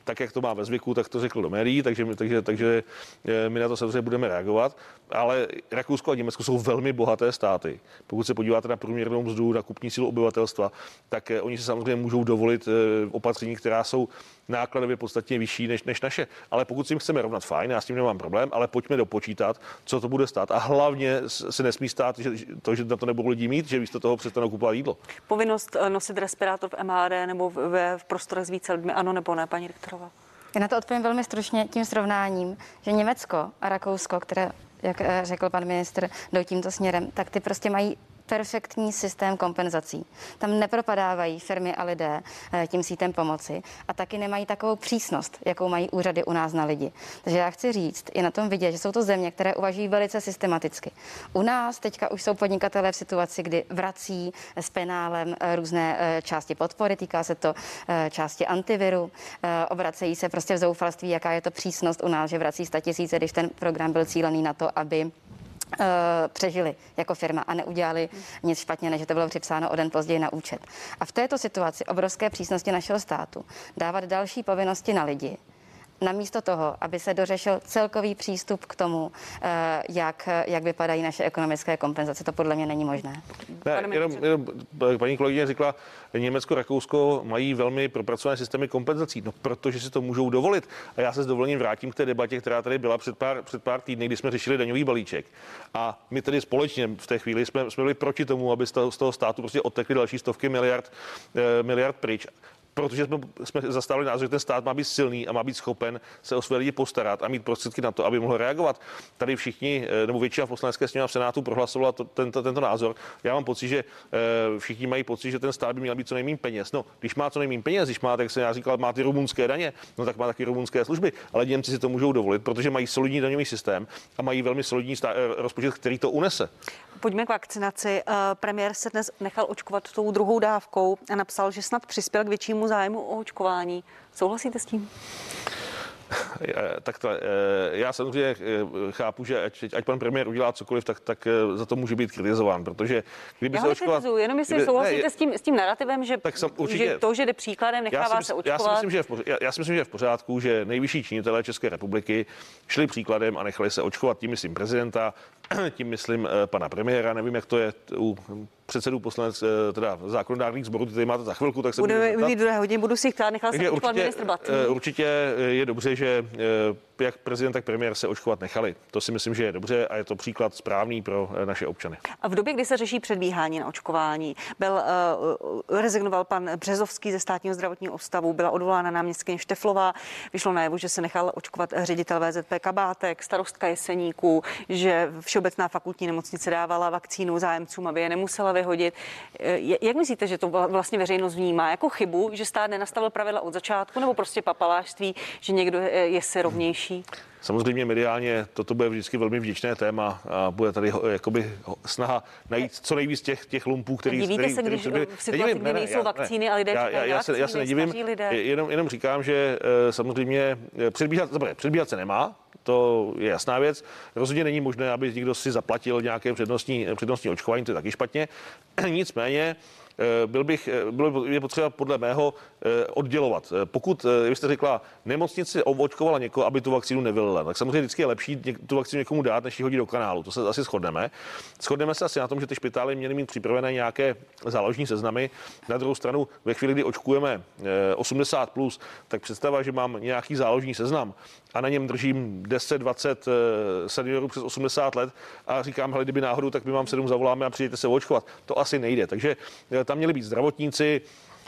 Tak, jak to má ve zvyku, tak to řekl do médií, takže, takže, takže eh, my na to samozřejmě budeme reagovat. Ale Rakousko a Německo jsou velmi bohaté státy. Pokud se podíváte na průměrnou mzdu, na kupní sílu obyvatelstva, tak eh, oni si samozřejmě můžou dovolit eh, opatření, která jsou nákladově podstatně vyšší než, než naše. Ale pokud si jim chceme rovnat, fajn, já s tím nemám problém, ale pojďme dopočítat, co to bude stát. A hlavně se nesmí stát že, to, že na to nebudou lidi mít, že místo toho přestanou kupovat jídlo. Povinnost eh, nosit respirátor v MHD nebo v, v prostorech s více lidmi, ano nebo ne, paní rektorová? Já na to odpovím velmi stručně tím srovnáním, že Německo a Rakousko, které jak eh, řekl pan ministr, jdou tímto směrem, tak ty prostě mají perfektní systém kompenzací. Tam nepropadávají firmy a lidé eh, tím sítem pomoci a taky nemají takovou přísnost, jakou mají úřady u nás na lidi. Takže já chci říct, je na tom vidět, že jsou to země, které uvažují velice systematicky. U nás teďka už jsou podnikatelé v situaci, kdy vrací s penálem eh, různé eh, části podpory, týká se to části antiviru, obracejí se prostě v zoufalství, jaká je to přísnost u nás, že vrací 100 tisíce, když ten program byl cílený na to, aby přežili jako firma a neudělali nic špatně, než to bylo připsáno o den později na účet. A v této situaci obrovské přísnosti našeho státu dávat další povinnosti na lidi, namísto toho, aby se dořešil celkový přístup k tomu, eh, jak, jak vypadají naše ekonomické kompenzace. To podle mě není možné. Ne, jenom, jenom paní kolegyně řekla, Německo, Rakousko mají velmi propracované systémy kompenzací, no protože si to můžou dovolit. A já se s dovolením vrátím k té debatě, která tady byla před pár, před pár týdny, kdy jsme řešili daňový balíček. A my tedy společně v té chvíli jsme, jsme byli proti tomu, aby z toho, z toho státu prostě odtekly další stovky miliard, eh, miliard pryč protože jsme, jsme zastavili názor, že ten stát má být silný a má být schopen se o své lidi postarat a mít prostředky na to, aby mohl reagovat. Tady všichni, eh, nebo většina v poslanecké sněmovně v Senátu prohlasovala to, tento, tento názor. Já mám pocit, že eh, všichni mají pocit, že ten stát by měl být co nejméně peněz. No, když má co nejméně peněz, když má, tak se já říkal, má ty rumunské daně, no tak má taky rumunské služby, ale Němci si to můžou dovolit, protože mají solidní daňový systém a mají velmi solidní stá- eh, rozpočet, který to unese. Pojďme k vakcinaci. Premiér se dnes nechal očkovat tou druhou dávkou a napsal, že snad přispěl k většímu zájmu o očkování. Souhlasíte s tím? Tak to, eh, já samozřejmě eh, chápu, že ať, ať pan premiér udělá cokoliv, tak, tak eh, za to může být kritizován, protože kdyby já se očkovat... jenom jestli kdyby, souhlasíte ne, s, tím, s tím narrativem, že, tak sam, určitě, že to, že jde příkladem, nechává já si, se očkovat. Já si, myslím, že je v, já, já si myslím, že je v pořádku, že nejvyšší činitelé České republiky šli příkladem a nechali se očkovat, tím myslím prezidenta, tím myslím pana premiéra, nevím, jak to je u předsedů poslanec, eh, teda zákonodárných sborů, ty tady máte za chvilku, tak se Budeme mít druhé hodiny, budu si chtát, nechal se určitě, ministr Blatný. Eh, určitě je dobře, že že jak prezident, tak premiér se očkovat nechali. To si myslím, že je dobře a je to příklad správný pro naše občany. A v době, kdy se řeší předbíhání na očkování, byl uh, rezignoval pan Březovský ze státního zdravotního ústavu, byla odvolána náměstkyně Šteflová, vyšlo najevo, že se nechal očkovat ředitel VZP Kabátek, starostka Jeseníků, že Všeobecná fakultní nemocnice dávala vakcínu zájemcům, aby je nemusela vyhodit. Jak myslíte, že to vlastně veřejnost vnímá jako chybu, že stát nenastavil pravidla od začátku, nebo prostě papalášství, že někdo je si rovnější? Samozřejmě mediálně toto bude vždycky velmi vděčné téma a bude tady jakoby snaha najít co nejvíc těch, těch lumpů, který... Divíte který, se, když který, v situaci, kdy nejsou já, vakcíny a lidé já, já, já, se, já se nedivím, jenom, jenom říkám, že eh, samozřejmě eh, předbíhat, předbíhat se nemá, to je jasná věc. Rozhodně není možné, aby někdo si zaplatil nějaké přednostní, přednostní očkování, to je taky špatně. *clears throat* Nicméně byl bych, eh, bylo, je potřeba podle mého eh, oddělovat. Pokud, jak jste řekla, nemocnici očkovala někoho, aby tu vakcínu nevylila, tak samozřejmě vždycky je lepší tu vakcínu někomu dát, než ji hodit do kanálu. To se asi shodneme. Shodneme se asi na tom, že ty špitály měly mít připravené nějaké záložní seznamy. Na druhou stranu, ve chvíli, kdy očkujeme 80, plus, tak představa, že mám nějaký záložní seznam a na něm držím 10-20 seniorů přes 80 let a říkám, hele, kdyby náhodou, tak my vám sedm zavoláme a přijďte se očkovat. To asi nejde. Takže tam měli být zdravotníci,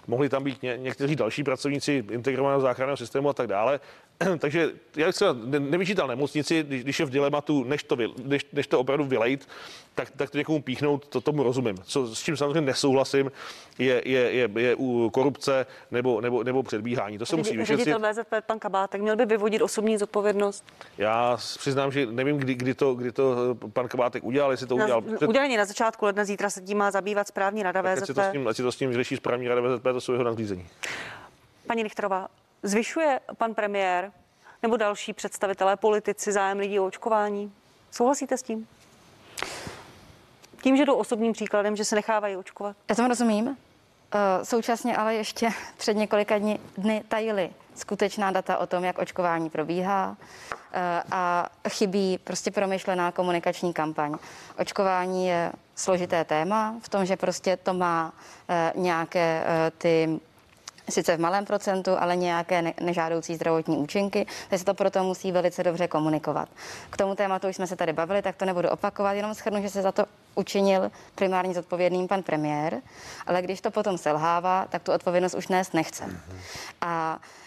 mohli tam být ně, někteří další pracovníci integrovaného záchranného systému a tak dále. *clears throat* Takže já se nevyčítal nemocnici, když, když je v dilematu, než to, vy, než, než to opravdu vylejt, tak, tak to někomu píchnout, to tomu rozumím. Co, s čím samozřejmě nesouhlasím, je, je, je, je u korupce nebo, nebo, nebo předbíhání. To se musí vyšetřit. Ředitel VZP, pan Kabátek, měl by vyvodit osobní zodpovědnost? Já přiznám, že nevím, kdy, kdy, to, kdy to pan Kabátek udělal, jestli to udělal. Na, před... Udělení na začátku ledna, zítra se tím má zabývat správní rada VZP. Ať si to s tím, ať si to s tím vyřeší správní rada VZP, to jsou jeho nadřízení. Paní Richterová, zvyšuje pan premiér nebo další představitelé, politici zájem lidí o očkování? Souhlasíte s tím? Tím, že jdou osobním příkladem, že se nechávají očkovat? Já tomu rozumím. Eh, současně ale ještě před několika dny, dny tajili skutečná data o tom, jak očkování probíhá eh, a chybí prostě promyšlená komunikační kampaň. Očkování je složité téma v tom, že prostě to má eh, nějaké ty sice v malém procentu, ale nějaké nežádoucí zdravotní účinky, takže se to proto musí velice dobře komunikovat. K tomu tématu už jsme se tady bavili, tak to nebudu opakovat, jenom schrnu, že se za to učinil primárně zodpovědným pan premiér, ale když to potom selhává, tak tu odpovědnost už nést nechce. A Eh,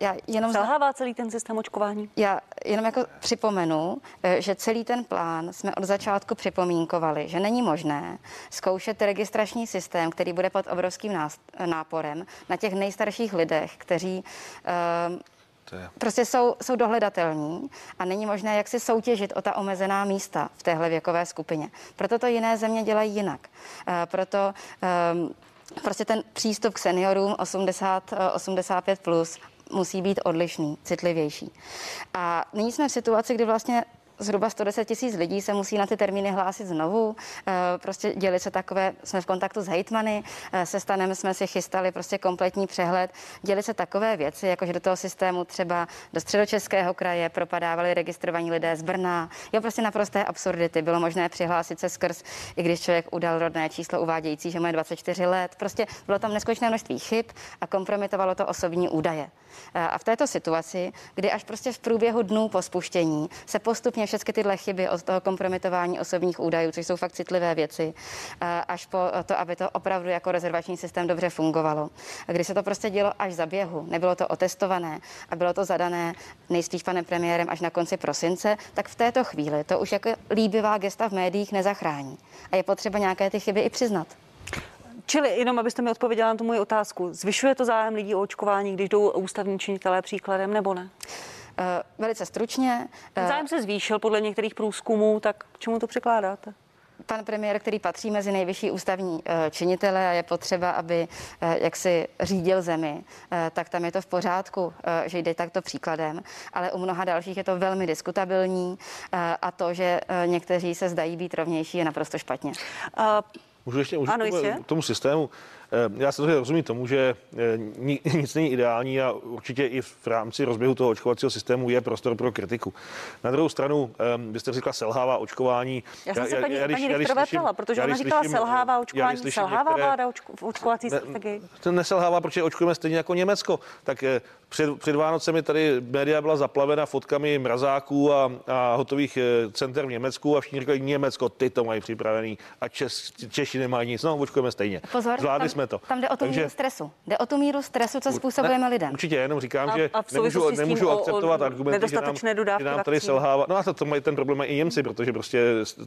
já jenom Selhává celý ten systém očkování? Já jenom jako připomenu, eh, že celý ten plán jsme od začátku připomínkovali, že není možné zkoušet registrační systém, který bude pod obrovským náporem na těch nejstarších lidech, kteří uh, Prostě jsou, jsou dohledatelní a není možné jak si soutěžit o ta omezená místa v téhle věkové skupině. Proto to jiné země dělají jinak. Proto um, prostě ten přístup k seniorům 80, 85 plus musí být odlišný, citlivější. A nyní jsme v situaci, kdy vlastně zhruba 110 tisíc lidí se musí na ty termíny hlásit znovu. Eh, prostě děli se takové, jsme v kontaktu s hejtmany, eh, se stanem jsme si chystali prostě kompletní přehled. Děli se takové věci, jako že do toho systému třeba do středočeského kraje propadávali registrovaní lidé z Brna. Jo, prostě naprosté absurdity. Bylo možné přihlásit se skrz, i když člověk udal rodné číslo uvádějící, že má 24 let. Prostě bylo tam neskutečné množství chyb a kompromitovalo to osobní údaje. Eh, a v této situaci, kdy až prostě v průběhu dnů po spuštění se postupně všechny tyhle chyby od toho kompromitování osobních údajů, což jsou fakt citlivé věci, až po to, aby to opravdu jako rezervační systém dobře fungovalo. A když se to prostě dělo až za běhu, nebylo to otestované a bylo to zadané nejspíš panem premiérem až na konci prosince, tak v této chvíli to už jako líbivá gesta v médiích nezachrání. A je potřeba nějaké ty chyby i přiznat. Čili jenom, abyste mi odpověděla na tu moji otázku, zvyšuje to zájem lidí o očkování, když jdou ústavní činitelé příkladem, nebo ne? Uh, velice stručně. Uh, zájem se zvýšil podle některých průzkumů, tak čemu to překládáte? pan premiér, který patří mezi nejvyšší ústavní eh, činitele a je potřeba, aby jak si řídil zemi, tak tam je to v pořádku, že jde takto příkladem, ale u mnoha dalších je to velmi diskutabilní a to, že někteří se zdají být rovnější, je naprosto špatně. Můžu ještě můžu ano, k tomu systému. Já se rozumím tomu, že *laughs* nic není ideální a určitě i v rámci rozběhu toho očkovacího systému je prostor pro kritiku. Na druhou stranu, byste řekla selhává očkování. Já jsem se paní, já, paní Richterová ptala, protože ona říkala slyším, selhává očkování. Selhává některé, vláda v očkovací strategii? To neselhává, protože očkujeme stejně jako Německo. Tak před, před Vánocemi tady média byla zaplavena fotkami mrazáků a, a hotových center v Německu a všichni říkali, Německo, ty to mají připravený a Čes, Češi nemají nic. No, očkujeme stejně. Pozor, Zvládli tam, jsme to. Tam jde o tu Takže, míru stresu. Jde o tu míru stresu, co způsobujeme ne, lidem. Určitě, jenom říkám, a, že a nemůžu, nemůžu akceptovat o, argumenty, že nám, že nám tady selhává. No a to, to mají ten problém mají i Němci, protože prostě...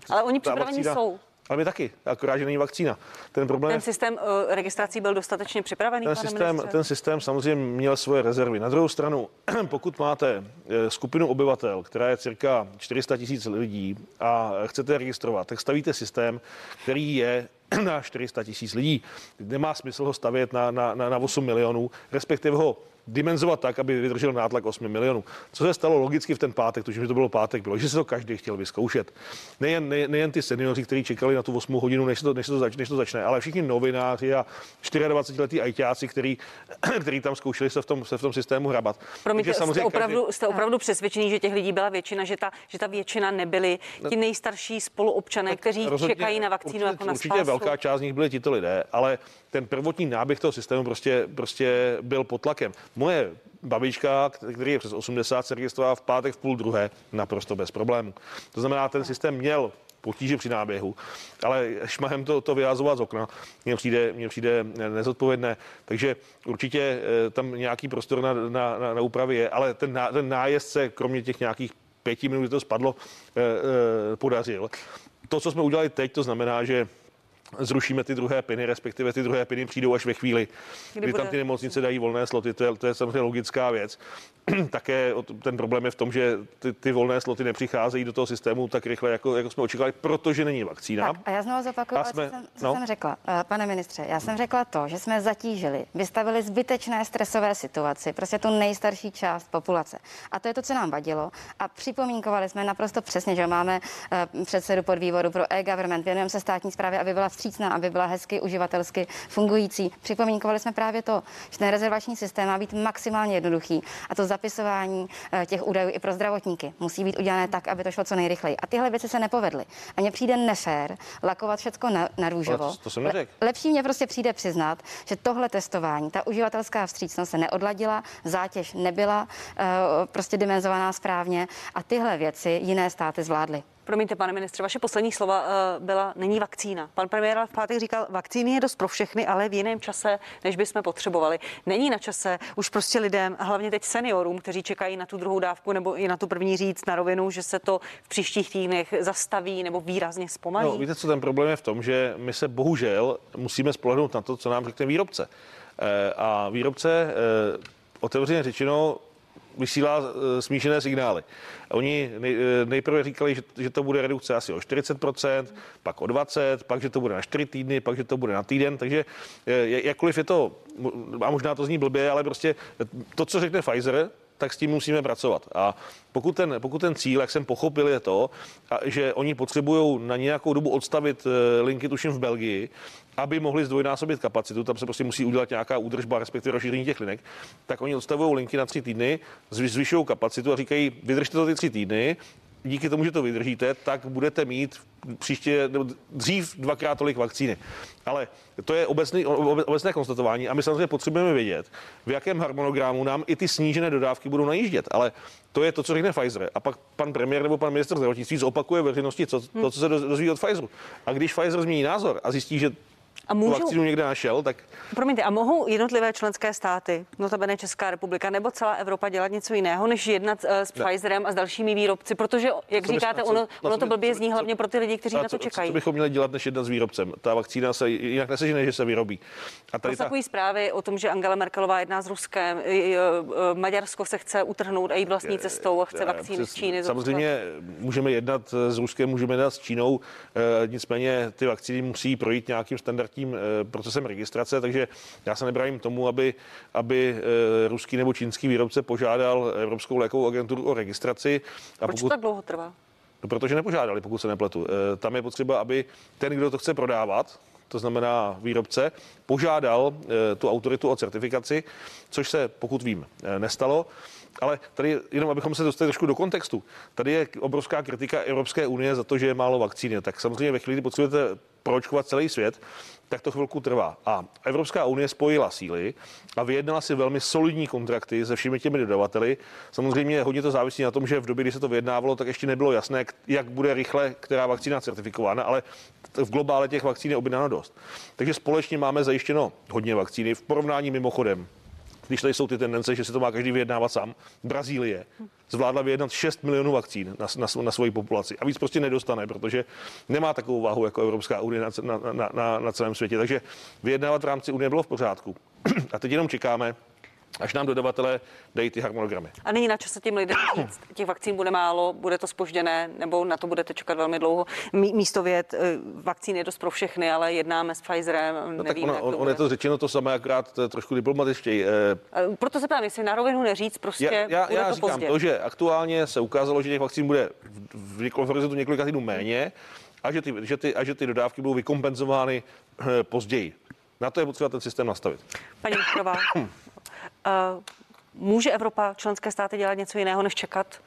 Ale oni připraveni jsou. Ale my taky, akorát, že není vakcína. Ten, problém ten systém uh, registrací byl dostatečně připravený? Ten systém, ten systém samozřejmě měl svoje rezervy. Na druhou stranu, *clears throat* pokud máte eh, skupinu obyvatel, která je cirka 400 tisíc lidí a chcete registrovat, tak stavíte systém, který je *clears throat* na 400 tisíc lidí. Nemá smysl ho stavět na, na, na, na 8 milionů, respektive ho dimenzovat tak, aby vydržel nátlak 8 milionů. Co se stalo logicky v ten pátek, tuším, že to bylo pátek, bylo, že se to každý chtěl vyzkoušet. Nejen, ne, nejen ty seniori, kteří čekali na tu 8 hodinu, než to, než to, zač, než to začne, ale všichni novináři a 24-letí ajťáci, který, *clears throat* který tam zkoušeli se v tom, se v tom systému hrabat. Promiňte, jste, samozřejmě opravdu, každý... jste opravdu přesvědčený, že těch lidí byla většina, že ta, že ta většina nebyli ti nejstarší spoluobčané, kteří rozhodně, čekají na vakcínu určitě, jako na Určitě velká část z nich byli tito lidé, ale ten prvotní náběh toho systému prostě, prostě byl pod tlakem. Moje babička, který je přes 80, se registrovala v pátek v půl druhé naprosto bez problémů. To znamená, ten systém měl potíže při náběhu, ale šmahem to, to vyhazovat z okna mně přijde, mně přijde nezodpovědné. Takže určitě eh, tam nějaký prostor na, na, na, na úpravy je, ale ten, ná, ten nájezd se kromě těch nějakých pěti minut, kdy to spadlo, eh, eh, podařil. To, co jsme udělali teď, to znamená, že zrušíme ty druhé piny, respektive ty druhé piny přijdou až ve chvíli, kdy, kdy tam ty nemocnice dají volné sloty, to je, to je samozřejmě logická věc. *clears throat* Také ten problém je v tom, že ty, ty volné sloty nepřicházejí do toho systému tak rychle, jako, jako jsme očekávali, protože není vakcína. Tak a já znovu zopakuju, jsme, co, jsem, co no? jsem řekla. Eh, pane ministře, já jsem řekla to, že jsme zatížili, vystavili zbytečné stresové situaci, prostě tu nejstarší část populace. A to je to, co nám vadilo. A připomínkovali jsme naprosto přesně, že máme uh, předsedu podvýboru pro e-government, věnujeme se státní správě, aby byla vstřícná, aby byla hezky uživatelsky fungující. Připomínkovali jsme právě to, že ten rezervační systém má být maximálně jednoduchý a to zapisování eh, těch údajů i pro zdravotníky musí být udělané tak, aby to šlo co nejrychleji. A tyhle věci se nepovedly. A mně přijde nefér lakovat všechno na, na růžovo. To, to jsem neřekl. Lepší mě prostě přijde přiznat, že tohle testování, ta uživatelská vstřícnost se neodladila, zátěž nebyla uh, prostě dimenzovaná správně a tyhle věci jiné státy zvládly. Promiňte, pane ministře, vaše poslední slova uh, byla, není vakcína. Pan premiér v pátek říkal, vakcíny je dost pro všechny, ale v jiném čase, než bychom potřebovali. Není na čase už prostě lidem, hlavně teď seniorům, kteří čekají na tu druhou dávku nebo i na tu první říct na rovinu, že se to v příštích týdnech zastaví nebo výrazně zpomalí. No, víte, co ten problém je v tom, že my se bohužel musíme spolehnout na to, co nám řekne výrobce. E, a výrobce e, otevřeně řečeno vysílá eh, smíšené signály. Oni eh, nejprve říkali, že, že to bude redukce asi o 40%, pak o 20%, pak, že to bude na 4 týdny, pak, že to bude na týden. Takže eh, jakkoliv je to, a možná to zní blbě, ale prostě to, co řekne Pfizer, tak s tím musíme pracovat. A pokud ten, pokud ten cíl, jak jsem pochopil, je to, že oni potřebují na nějakou dobu odstavit linky, tuším v Belgii, aby mohli zdvojnásobit kapacitu, tam se prostě musí udělat nějaká údržba, respektive rozšíření těch linek, tak oni odstavují linky na tři týdny, zvyšují kapacitu a říkají, vydržte to ty tři týdny, díky tomu, že to vydržíte, tak budete mít příště nebo dřív dvakrát tolik vakcíny. Ale to je obecný, obecné konstatování a my samozřejmě potřebujeme vědět, v jakém harmonogramu nám i ty snížené dodávky budou najíždět. Ale to je to, co řekne Pfizer. A pak pan premiér nebo pan minister zdravotnictví zopakuje veřejnosti co, to, co se dozví od Pfizeru. A když Pfizer změní názor a zjistí, že a můžu... vakcínu někde našel, tak... Promiňte, a mohou jednotlivé členské státy, notabene Česká republika nebo celá Evropa dělat něco jiného, než jednat uh, s ne. Pfizerem a s dalšími výrobci? Protože, jak co říkáte, co, ono, ono to blbě zní hlavně pro ty lidi, kteří na to čekají. Co, co bychom měli dělat, než jednat s výrobcem? Ta vakcína se jinak nesežene, že se vyrobí. A tady ta... zprávy o tom, že Angela Merkelová jedná s Ruskem, Maďarsko se chce utrhnout a jít vlastní cestou a chce vakcíny z Číny. Samozřejmě můžeme jednat s Ruskem, můžeme jednat s Čínou, nicméně ty vakcíny musí projít nějakým standardním tím eh, procesem registrace, takže já se nebrajím tomu, aby, aby eh, ruský nebo čínský výrobce požádal Evropskou lékovou agenturu o registraci. A Proč pokud... to tak dlouho trvá? No, protože nepožádali, pokud se nepletu. Eh, tam je potřeba, aby ten, kdo to chce prodávat, to znamená výrobce, požádal tu autoritu o certifikaci, což se, pokud vím, nestalo. Ale tady jenom, abychom se dostali trošku do kontextu, tady je obrovská kritika Evropské unie za to, že je málo vakcíny. Tak samozřejmě ve chvíli, kdy potřebujete proočkovat celý svět, tak to chvilku trvá. A Evropská unie spojila síly a vyjednala si velmi solidní kontrakty se všemi těmi dodavateli. Samozřejmě hodně to závisí na tom, že v době, kdy se to vyjednávalo, tak ještě nebylo jasné, jak bude rychle která vakcína certifikována, ale v globále těch vakcín je objednáno dost. Takže společně máme zajištěno hodně vakcíny v porovnání mimochodem když tady jsou ty tendence, že si to má každý vyjednávat sám. Brazílie zvládla vyjednat 6 milionů vakcín na, na, na svoji populaci a víc prostě nedostane, protože nemá takovou váhu jako Evropská unie na, na, na, na celém světě. Takže vyjednávat v rámci Unie bylo v pořádku. *clears throat* A teď jenom čekáme, až nám dodavatelé dají ty harmonogramy. A nyní na čase tím lidem říct, těch vakcín bude málo, bude to spožděné, nebo na to budete čekat velmi dlouho. Místo věd, eh, vakcín je dost pro všechny, ale jednáme s Pfizerem, no, nevíme, tak on, on, on je to řečeno to samé, akorát trošku diplomatičtěji. Eh, proto se ptám, jestli na rovinu neříct, prostě já, já, bude já to říkám pozdě. to, že aktuálně se ukázalo, že těch vakcín bude v, v horizontu několika týdnů méně a že, ty, že ty, a že ty dodávky budou vykompenzovány eh, později. Na to je potřeba ten systém nastavit. Paní uh, *clears throat* Může Evropa, členské státy dělat něco jiného, než čekat?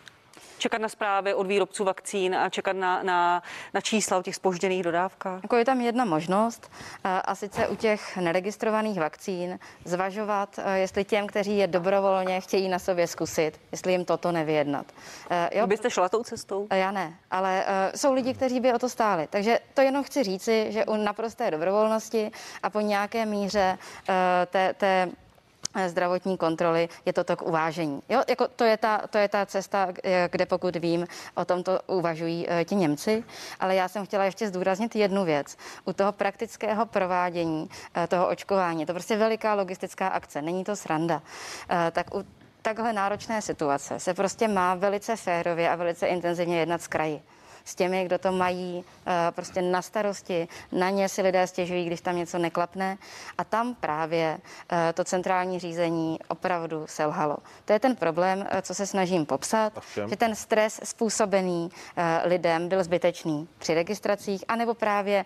čekat na zprávy od výrobců vakcín a čekat na, na, na čísla o těch spožděných dodávkách? Jako je tam jedna možnost a sice u těch neregistrovaných vakcín zvažovat, jestli těm, kteří je dobrovolně chtějí na sobě zkusit, jestli jim toto nevyjednat. Jo? Byste šla tou cestou? Já ne, ale jsou lidi, kteří by o to stáli. Takže to jenom chci říci, že u naprosté dobrovolnosti a po nějaké míře té, té zdravotní kontroly, je to to k uvážení. Jo, jako to, je ta, to je ta cesta, eh, kde pokud vím, o tomto uvažují e, ti Němci, ale já jsem chtěla ještě zdůraznit jednu věc. U toho praktického provádění toho očkování, to prostě veliká logistická akce, není to sranda, tak u takhle náročné situace se prostě má velice férově a velice intenzivně jednat s kraji s těmi, kdo to mají eh, prostě na starosti. Na ně si lidé stěžují, když tam něco neklapne. A tam právě eh, to centrální řízení opravdu selhalo. To je ten problém, eh, co se snažím popsat, že ten stres způsobený lidem byl zbytečný při registracích, anebo právě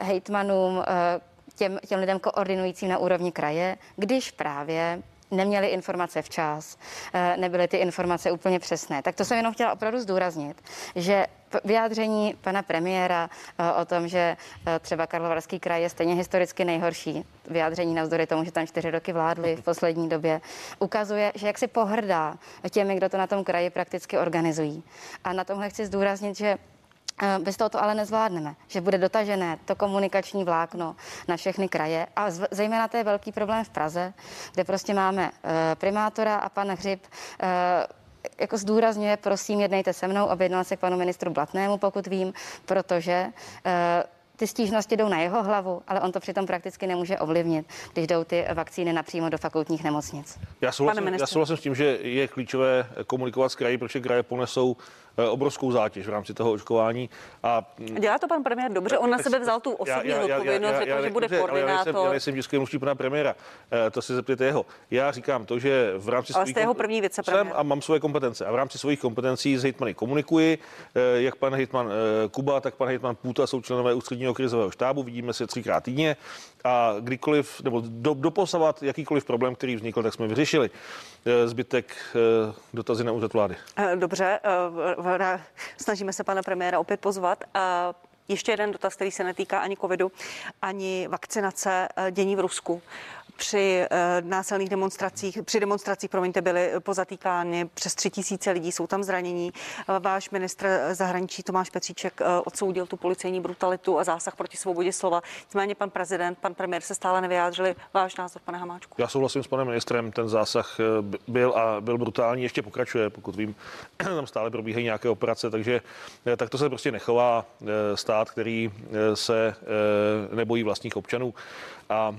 hejtmanům, těm, těm lidem koordinujícím na úrovni kraje, když právě neměli informace včas, eh, nebyly ty informace úplně přesné. Tak to jsem jenom chtěla opravdu zdůraznit, že vyjádření pana premiéra eh, o tom, že eh, třeba Karlovarský kraj je stejně historicky nejhorší, vyjádření navzdory tomu, že tam čtyři roky vládli v poslední době, ukazuje, že jak si pohrdá těmi, kdo to na tom kraji prakticky organizují. A na tomhle chci zdůraznit, že bez toho to ale nezvládneme, že bude dotažené to komunikační vlákno na všechny kraje a zejména to je velký problém v Praze, kde prostě máme eh, primátora a pan Hřib eh, jako zdůrazňuje, prosím, jednejte se mnou, objednal se k panu ministru Blatnému, pokud vím, protože ty stížnosti jdou na jeho hlavu, ale on to přitom prakticky nemůže ovlivnit, když jdou ty vakcíny napřímo do fakultních nemocnic. Já souhlasím, já souhlasím s tím, že je klíčové komunikovat s kraji, protože kraje ponesou Eh, obrovskou zátěž v rámci toho očkování. A dělá to pan premiér dobře, on na sebe vzal tu osobní odpovědnost, řekl, že bude koordinátor. Já nejsem český mluvčí pana premiéra, eh, to si zeptejte jeho. Já říkám to, že v rámci Ale jste jeho první vicepremiér. a mám svoje kompetence a v rámci svých kompetencí s hejtmany komunikuji, eh, jak pan hejtman Kuba, tak pan hejtman Půta jsou členové ústředního krizového štábu, vidíme se třikrát týdně a kdykoliv, nebo do, doposavat jakýkoliv problém, který vznikl, tak jsme vyřešili. Zbytek dotazy na úřad vlády. Dobře, snažíme se pana premiéra opět pozvat. Ještě jeden dotaz, který se netýká ani covidu, ani vakcinace dění v Rusku při uh, násilných demonstracích, při demonstracích, promiňte, byly pozatýkány přes tři tisíce lidí, jsou tam zranění. Uh, váš ministr zahraničí Tomáš Petříček uh, odsoudil tu policejní brutalitu a zásah proti svobodě slova. Nicméně pan prezident, pan premiér se stále nevyjádřili. Váš názor, pane Hamáčku? Já souhlasím s panem ministrem, ten zásah byl a byl brutální, ještě pokračuje, pokud vím, *clears throat* tam stále probíhají nějaké operace, takže tak to se prostě nechová stát, který se nebojí vlastních občanů. A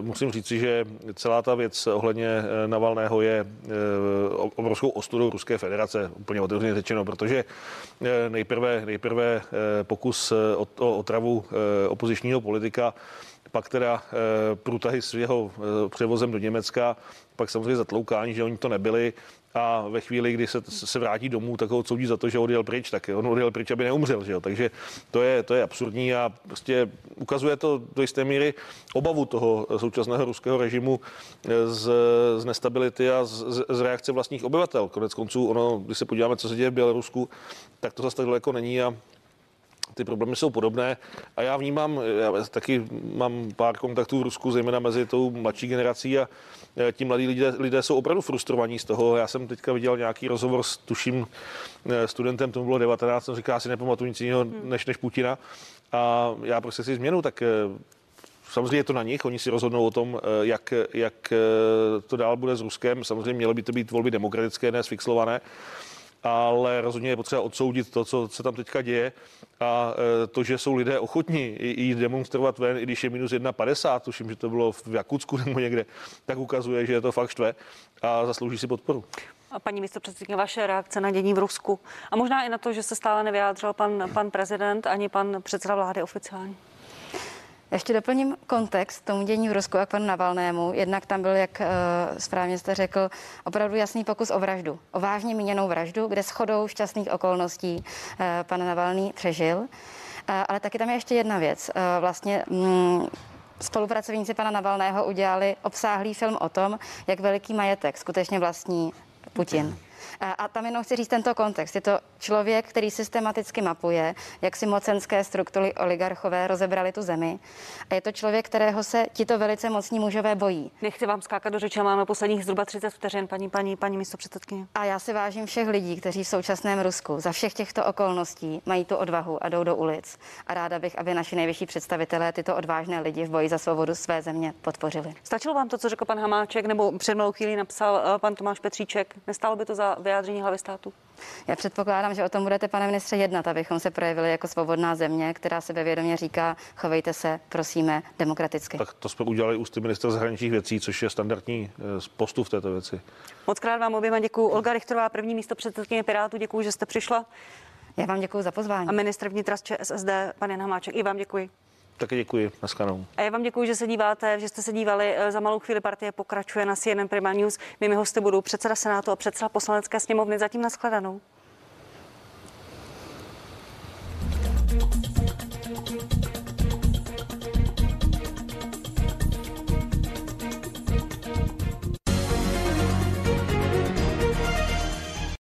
musím říci, že celá ta věc ohledně e, Navalného je e, obrovskou ostudou Ruské federace, úplně otevřeně řečeno, protože nejprve, nejprve pokus o otravu opozičního politika, pak teda průtahy s jeho převozem do Německa, pak samozřejmě zatloukání, že oni to nebyli a ve chvíli, kdy se, se vrátí domů, tak ho odsoudí za to, že odjel pryč, tak on odjel pryč, aby neumřel, že jo? takže to je, to je absurdní a prostě ukazuje to do jisté míry obavu toho současného ruského režimu z, z nestability a z, z reakce vlastních obyvatel. Konec konců, ono, když se podíváme, co se děje v Bělorusku, tak to zase tak daleko není a ty problémy jsou podobné a já vnímám, já taky mám pár kontaktů v Rusku, zejména mezi tou mladší generací a ti mladí lidé, lidé jsou opravdu frustrovaní z toho. Já jsem teďka viděl nějaký rozhovor s tuším e, studentem, tomu bylo 19, jsem říká, asi nepamatuju nic jiného než, než Putina a já prostě si změnu, tak e, Samozřejmě je to na nich, oni si rozhodnou o tom, jak, jak to dál bude s Ruskem. Samozřejmě měly by to být volby demokratické, ne sfixlované ale rozhodně je potřeba odsoudit to, co se tam teďka děje a e, to, že jsou lidé ochotní jít demonstrovat ven, i když je minus 1,50, tuším, že to bylo v Jakutsku nebo někde, tak ukazuje, že je to fakt štve a zaslouží si podporu. A paní místo předsedkyně, vaše reakce na dění v Rusku a možná i na to, že se stále nevyjádřil pan, pan prezident ani pan předseda vlády oficiálně. Ještě doplním kontext tomu dění v Rusku a k panu Navalnému. Jednak tam byl, jak uh, správně jste řekl, opravdu jasný pokus o vraždu. O vážně míněnou vraždu, kde shodou šťastných okolností uh, pan Navalný přežil. Uh, ale taky tam je ještě jedna věc. Vlastně mm, spolupracovníci pana Navalného udělali obsáhlý film o tom, jak veliký majetek skutečně vlastní Putin. A tam jenom chci říct tento kontext. Je to člověk, který systematicky mapuje, jak si mocenské struktury oligarchové rozebrali tu zemi. A je to člověk, kterého se tito velice mocní mužové bojí. Nechci vám skákat do řeči, máme posledních zhruba 30 vteřin, paní, paní, paní místo předsedkyně. A já si vážím všech lidí, kteří v současném Rusku za všech těchto okolností mají tu odvahu a jdou do ulic. A ráda bych, aby naši nejvyšší představitelé tyto odvážné lidi v boji za svobodu své země podpořili. Stačilo vám to, co řekl pan Hamáček, nebo před malou chvíli napsal eh, pan Tomáš Petříček? Nestálo by to za vyjádření hlavy státu? Já předpokládám, že o tom budete, pane ministře, jednat, abychom se projevili jako svobodná země, která se vědomě říká, chovejte se, prosíme, demokraticky. Tak to jsme udělali ústy ministra zahraničních věcí, což je standardní eh, postup v této věci. Moc krát vám oběma děkuji. Olga Richterová, první místo předsedkyně Pirátu, děkuji, že jste přišla. Já vám děkuji za pozvání. A ministr vnitra z ČSSD, pan Jan Hamáček, i vám děkuji. Také děkuji. Naskanou. A já vám děkuji, že se díváte, že jste se dívali. Eh, za malou chvíli partie pokračuje na CNN Prima News. Mými hosty budou předseda Senátu a předseda poslanecké sněmovny. Zatím nashledanou.